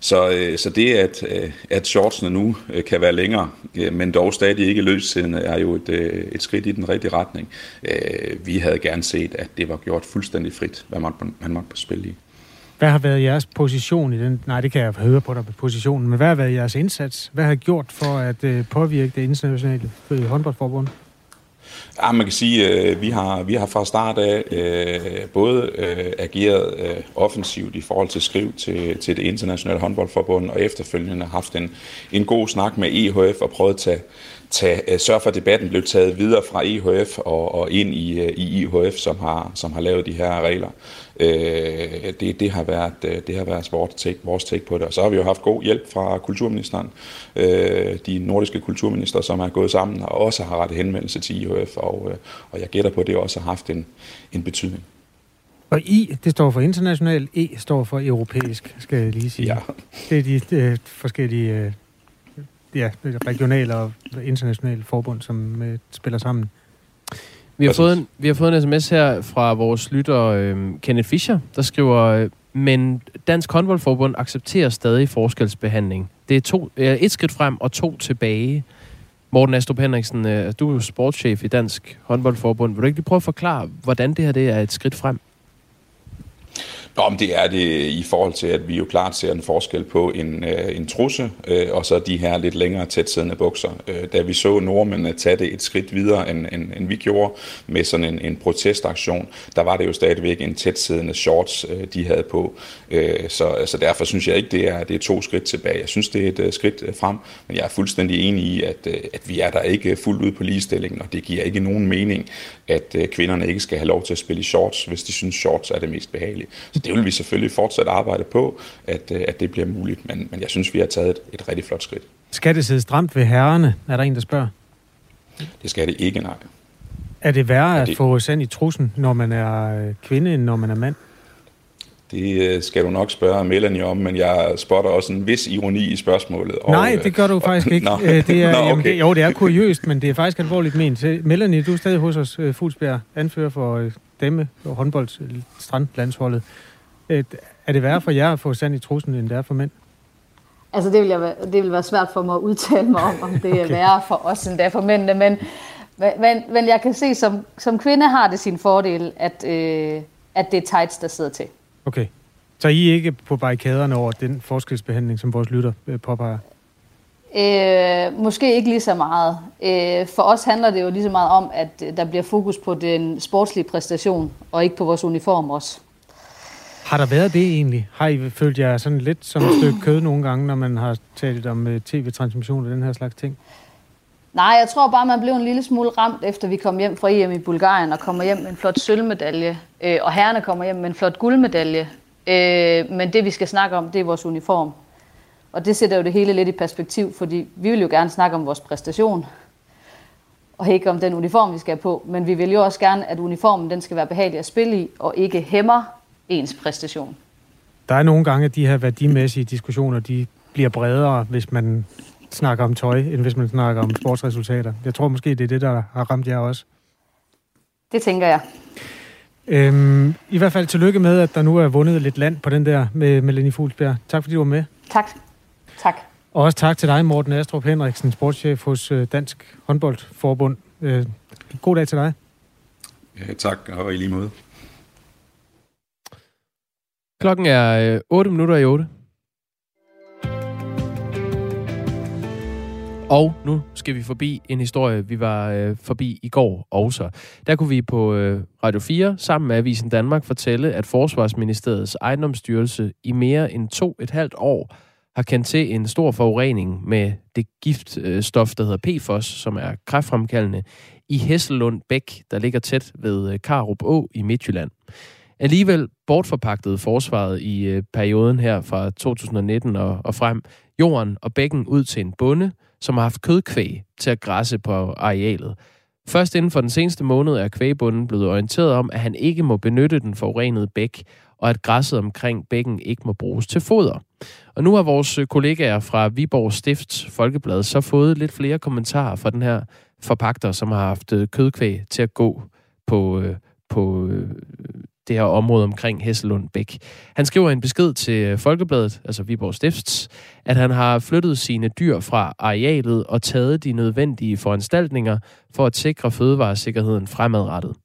Så, øh, så det, at, øh, at shortsene nu øh, kan være længere, øh, men dog stadig ikke løssiddende, er jo et, øh, et skridt i den rigtige retning. Øh, vi havde gerne set, at det var gjort fuldstændig frit, hvad man, man måtte spille i. Hvad har været jeres position i den? Nej, det kan jeg høre på dig på positionen, men hvad har været jeres indsats? Hvad har I gjort for at øh, påvirke det internationale øh, håndboldforbund? Ja, man kan sige, at vi har, vi har fra start af øh, både øh, ageret øh, offensivt i forhold til skriv til, til det internationale håndboldforbund, og efterfølgende haft en, en god snak med EHF og prøvet at tage, tage, sørge for, at debatten blev taget videre fra EHF og, og ind i, i IHF, som har, som har lavet de her regler. Øh, det, det har været, det har været vores, take, vores take på det. Og så har vi jo haft god hjælp fra kulturministeren, øh, de nordiske kulturminister, som er gået sammen og også har rettet henvendelse til IHF, og, og jeg gætter på, at det også har haft en, en betydning. Og I, det står for international, E står for europæisk, skal jeg lige sige. Ja. Det er de øh, forskellige øh, ja, regionale og internationale forbund, som øh, spiller sammen. Vi har, fået en, vi har fået en sms her fra vores lytter øh, Kenneth Fischer, der skriver, øh, men Dansk Håndboldforbund accepterer stadig forskelsbehandling. Det er to, øh, et skridt frem og to tilbage. Morten Astrup Henriksen, øh, du er jo sportschef i Dansk Håndboldforbund. Vil du ikke lige prøve at forklare, hvordan det her det er et skridt frem? Nå, men det er det i forhold til, at vi jo klart ser en forskel på en, øh, en trusse, øh, og så de her lidt længere tætsiddende bukser. Øh, da vi så nordmændene tage det et skridt videre, end, end, end vi gjorde med sådan en, en protestaktion, der var det jo stadigvæk en tætsiddende shorts, øh, de havde på. Øh, så altså, derfor synes jeg ikke, det er, det er to skridt tilbage. Jeg synes, det er et øh, skridt øh, frem, men jeg er fuldstændig enig i, at, øh, at vi er der ikke fuldt ud på ligestillingen, og det giver ikke nogen mening, at kvinderne ikke skal have lov til at spille i shorts, hvis de synes, shorts er det mest behagelige. Det vil vi selvfølgelig fortsat arbejde på, at, øh, at det bliver muligt. Men, men jeg synes, vi har taget et, et rigtig flot skridt. Skal det sidde stramt ved herrerne, er der en, der spørger? Det skal det ikke, nej. Er det værre det... at få sand i trussen, når man er øh, kvinde, end når man er mand? Det øh, skal du nok spørge Melanie om, men jeg spotter også en vis ironi i spørgsmålet. Og, Nej, det gør du faktisk ikke. Nå. Det er, Nå, okay. jamen, det, jo, det er kuriøst, men det er faktisk alvorligt ment. Melanie, du er stadig hos os, Fuglsbjerg, anfører for Demme og håndbold strandlandsholdet. Er det værre for jer at få sand i trussen, end det er for mænd? Altså, det vil, jeg, det vil være svært for mig at udtale mig om, om det okay. er værre for os, end det er for mændene. Men, men, men jeg kan se, som, som kvinde har det sin fordel, at, øh, at det er tights, der sidder til. Okay. Så I ikke på barrikaderne over den forskelsbehandling, som vores lytter øh, påpeger? Øh, måske ikke lige så meget. Øh, for os handler det jo lige så meget om, at der bliver fokus på den sportslige præstation, og ikke på vores uniform også. Har der været det egentlig? Har I følt jer sådan lidt som et stykke kød nogle gange, når man har talt om øh, tv-transmission og den her slags ting? Nej, jeg tror bare, man blev en lille smule ramt, efter vi kom hjem fra EM i Bulgarien og kommer hjem med en flot sølvmedalje. Øh, og herrerne kommer hjem med en flot guldmedalje. Øh, men det, vi skal snakke om, det er vores uniform. Og det sætter jo det hele lidt i perspektiv, fordi vi vil jo gerne snakke om vores præstation. Og ikke om den uniform, vi skal have på. Men vi vil jo også gerne, at uniformen den skal være behagelig at spille i, og ikke hæmmer ens præstation. Der er nogle gange, at de her værdimæssige diskussioner, de bliver bredere, hvis man snakker om tøj, end hvis man snakker om sportsresultater. Jeg tror måske, det er det, der har ramt jer også. Det tænker jeg. Øhm, I hvert fald tillykke med, at der nu er vundet lidt land på den der med Melanie Fuglsbjerg. Tak fordi du var med. Tak. Tak. Og også tak til dig, Morten Astrup Henriksen, sportschef hos øh, Dansk Håndboldforbund. Øh, god dag til dig. Ja, tak, og i lige måde. Klokken er øh, 8 minutter i 8. Og nu skal vi forbi en historie, vi var øh, forbi i går også. Der kunne vi på øh, Radio 4 sammen med Avisen Danmark fortælle, at Forsvarsministeriets ejendomsstyrelse i mere end to et halvt år har kendt til en stor forurening med det giftstof, der hedder PFOS, som er kræftfremkaldende, i Hesselund Bæk, der ligger tæt ved øh, Karup Å i Midtjylland. Alligevel bortforpagtede forsvaret i øh, perioden her fra 2019 og, og frem jorden og bækken ud til en bonde, som har haft kødkvæg til at græsse på arealet. Først inden for den seneste måned er kvægbunden blevet orienteret om, at han ikke må benytte den forurenede bæk, og at græsset omkring bækken ikke må bruges til foder. Og nu har vores øh, kollegaer fra Viborg Stifts Folkeblad så fået lidt flere kommentarer fra den her forpagter, som har haft øh, kødkvæg til at gå på, øh, på det her område omkring Hesselund Bæk. Han skriver en besked til øh, Folkebladet, altså Viborg Stifts, at han har flyttet sine dyr fra arealet og taget de nødvendige foranstaltninger for at sikre fødevaresikkerheden fremadrettet.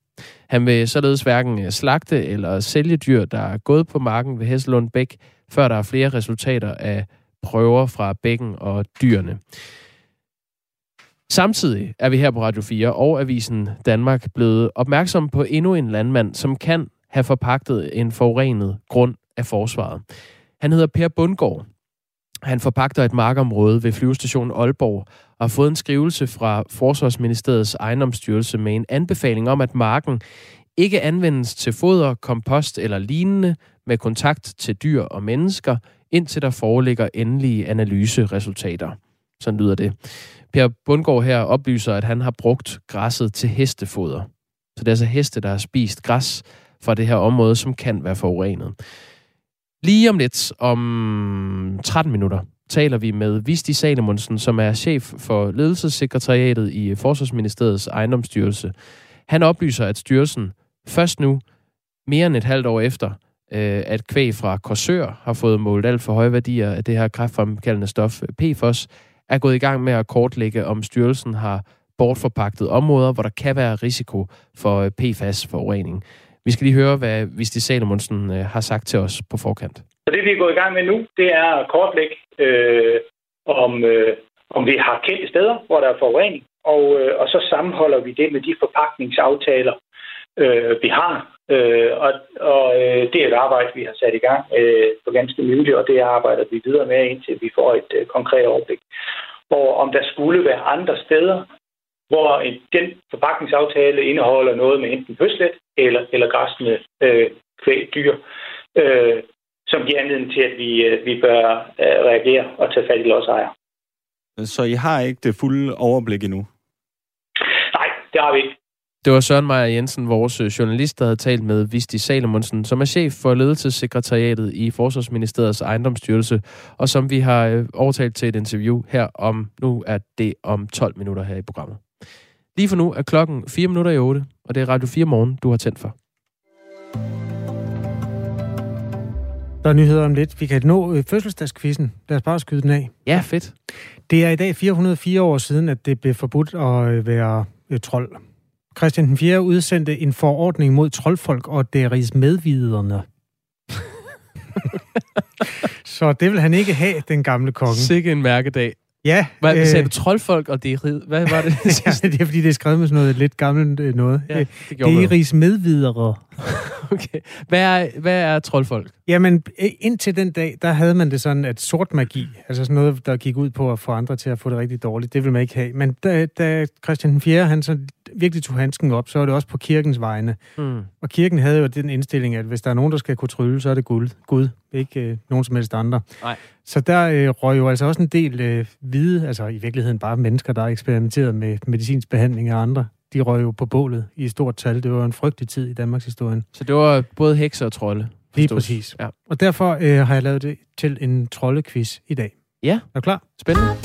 Han vil således hverken øh, slagte eller sælge dyr, der er gået på marken ved Hesselund Bæk, før der er flere resultater af prøver fra bækken og dyrene. Samtidig er vi her på Radio 4 og Avisen Danmark blevet opmærksom på endnu en landmand, som kan have forpagtet en forurenet grund af forsvaret. Han hedder Per Bundgaard. Han forpagter et markområde ved flyvestationen Aalborg og har fået en skrivelse fra Forsvarsministeriets ejendomsstyrelse med en anbefaling om, at marken ikke anvendes til foder, kompost eller lignende med kontakt til dyr og mennesker, indtil der foreligger endelige analyseresultater. Sådan lyder det. Per Bundgaard her oplyser, at han har brugt græsset til hestefoder. Så det er altså heste, der har spist græs, fra det her område, som kan være forurenet. Lige om lidt, om 13 minutter, taler vi med Visti Salomonsen, som er chef for ledelsessekretariatet i Forsvarsministeriets ejendomsstyrelse. Han oplyser, at styrelsen først nu, mere end et halvt år efter, øh, at kvæg fra Korsør har fået målt alt for høje værdier af det her kræftfremkaldende stof øh, PFOS, er gået i gang med at kortlægge, om styrelsen har bortforpagtet områder, hvor der kan være risiko for øh, PFAS-forurening. Vi skal lige høre, hvad Visti Salomonsen øh, har sagt til os på forkant. Så det, vi er gået i gang med nu, det er at kortlægge, øh, om, øh, om vi har kendte steder, hvor der er forurening, og, øh, og så sammenholder vi det med de forpakningsaftaler, øh, vi har. Øh, og og øh, det er et arbejde, vi har sat i gang øh, for ganske nylig, og det arbejder vi videre med, indtil vi får et øh, konkret overblik. Og om der skulle være andre steder, hvor en, den forpakningsaftale indeholder noget med enten høslet eller, eller græsne øh, kvæg, dyr, øh, som giver anledning til, at vi, øh, vi bør øh, reagere og tage fat i lodsejere. Så I har ikke det fulde overblik endnu? Nej, det har vi ikke. Det var Søren Meier Jensen, vores øh, journalist, der havde talt med Visti Salomonsen, som er chef for ledelsessekretariatet i Forsvarsministeriets ejendomsstyrelse, og som vi har øh, overtalt til et interview her om, nu er det om 12 minutter her i programmet. Lige for nu er klokken 4 minutter i 8, og det er Radio 4 morgen, du har tændt for. Der er nyheder om lidt. Vi kan nå øh, fødselsdagskvisten. Lad os bare skyde den af. Ja, fedt. Det er i dag 404 år siden, at det blev forbudt at øh, være øh, trold. Christian den 4. udsendte en forordning mod troldfolk og deres medviderne. Så det vil han ikke have, den gamle konge. Sikke en mærkedag. Ja. Hvad øh, sagde du? Troldfolk og det rid? Hvad var det? ja, det er fordi, det er skrevet med sådan noget lidt gammelt øh, noget. Ja, Øh, det man. Deris medvidere. okay. Hvad er, hvad er troldfolk? Jamen, øh, indtil den dag, der havde man det sådan, at sort magi, altså sådan noget, der gik ud på at få andre til at få det rigtig dårligt, det vil man ikke have. Men da, da Christian den 4. han så virkelig tog handsken op, så var det også på kirkens vegne. Mm. Og kirken havde jo den indstilling, at hvis der er nogen, der skal kunne trylle, så er det Gud. Gud ikke øh, nogen som helst andre. Nej. Så der øh, røg jo altså også en del øh, hvide, altså i virkeligheden bare mennesker, der har eksperimenteret med medicinsk behandling af andre. De røg jo på bålet i stort tal. Det var en frygtelig tid i Danmarks historie. Så det var både hekser og trolde? Lige forstås. præcis. Ja. Og derfor øh, har jeg lavet det til en troldequiz i dag. Ja. Er du klar? Spændende.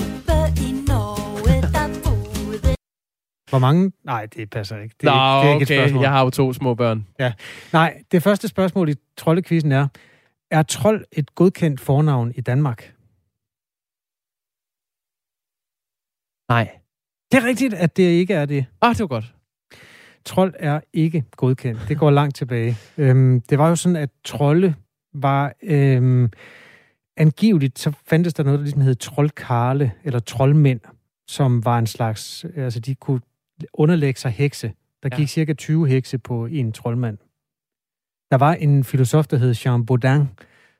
Hvor mange? Nej, det passer ikke. Det, Nå, det er ikke et spørgsmål. Jeg har jo to små børn. Ja. Nej, det første spørgsmål i troldekvisten er, er trold et godkendt fornavn i Danmark? Nej. Det er rigtigt, at det ikke er det. Ah, det var godt. Trold er ikke godkendt. Det går langt tilbage. Øhm, det var jo sådan, at trolde var... Øhm, angiveligt, så fandtes der noget, der ligesom hed troldkarle, eller troldmænd, som var en slags... Altså, de kunne underlægge sig hekse. Der gik Ja. cirka 20 hekse på en troldmand. Der var en filosof, der hed Jean Baudin,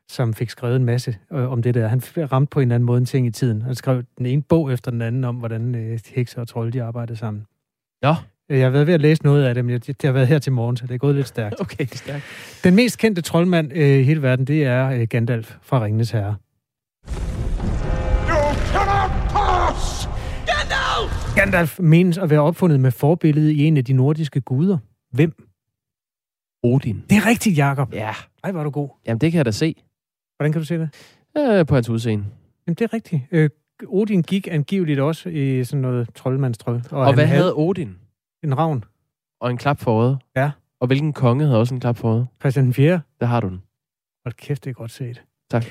som fik skrevet en masse øh, om det der. Han ramte på en anden måde en ting i tiden. Han skrev den ene bog efter den anden om, hvordan øh, hekser og trolde de arbejdede sammen. Ja. Øh, Jeg har været ved at læse noget af det, men jeg- det har været her til morgen, så det er gået lidt stærkt. Okay, stærkt. Den mest kendte troldmand øh, i hele verden, det er øh, Gandalf fra Ringenes Herre. Gandalf menes at være opfundet med forbillede i en af de nordiske guder. Hvem? Odin. Det er rigtigt, Jakob. Ja. Ej, var du god. Jamen, det kan jeg da se. Hvordan kan du se det? Øh, på hans udseende. Jamen, det er rigtigt. Øh, Odin gik angiveligt også i sådan noget troldmandstrøg. Og, og han hvad havde Odin? En ravn. Og en klap for øjet? Ja. Og hvilken konge havde også en klap for øjet? Christian den 4. Der har du den. Hold kæft, det er godt set. Tak.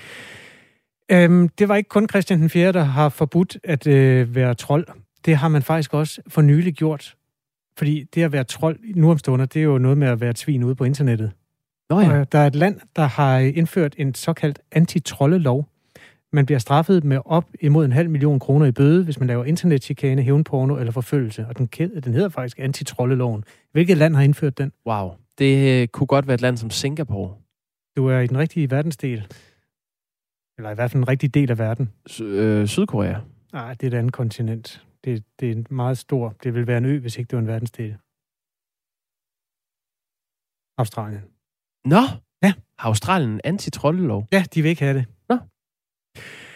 Øhm, det var ikke kun Christian den 4., der har forbudt at øh, være trold. Det har man faktisk også for nylig gjort. Fordi det at være trold nu om stunder, det er jo noget med at være svin ude på internettet. Nå ja. Og der er et land, der har indført en såkaldt anti-trollelov. Man bliver straffet med op imod en halv million kroner i bøde, hvis man laver internetchikane, hævnporno eller forfølgelse. Og den, den hedder faktisk anti-trolleloven. Hvilket land har indført den? Wow. Det øh, kunne godt være et land som Singapore. Du er i den rigtige verdensdel. Eller i hvert fald en rigtig del af verden. S- øh, Sydkorea. Nej, det er et andet kontinent. Det, det er en meget stor... Det vil være en ø, hvis ikke det var en verdensdel. Australien. Nå. Ja. Har Australien en anti-trollelov? Ja, de vil ikke have det.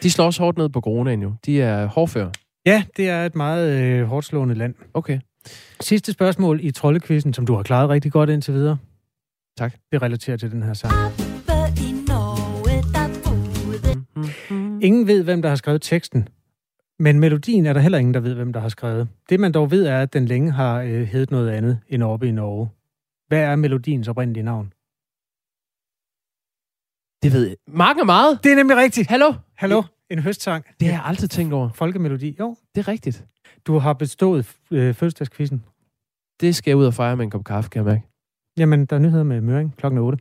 De slår også hårdt ned på coronaen jo. De er hårdføre. Ja, det er et meget øh, hårdt slående land. Okay. Sidste spørgsmål i troldekvisten, som du har klaret rigtig godt indtil videre. Tak. Det relaterer til den her sang. Ingen ved, hvem der har skrevet teksten, men melodien er der heller ingen, der ved, hvem der har skrevet. Det man dog ved, er, at den længe har øh, heddet noget andet end oppe i Norge. Hvad er melodiens oprindelige navn? Det ved jeg. Mange er meget. Det er nemlig rigtigt. Hallo? Hallo? En høstsang. Det har jeg aldrig tænkt over. Folkemelodi. Jo, Det er rigtigt. du har bestået øh, fødselsdagskvisten. Det skal jeg ud og fejre med en kop kaffe, kan jeg mærke. Jamen, der er nyheder med Møring klokken 8.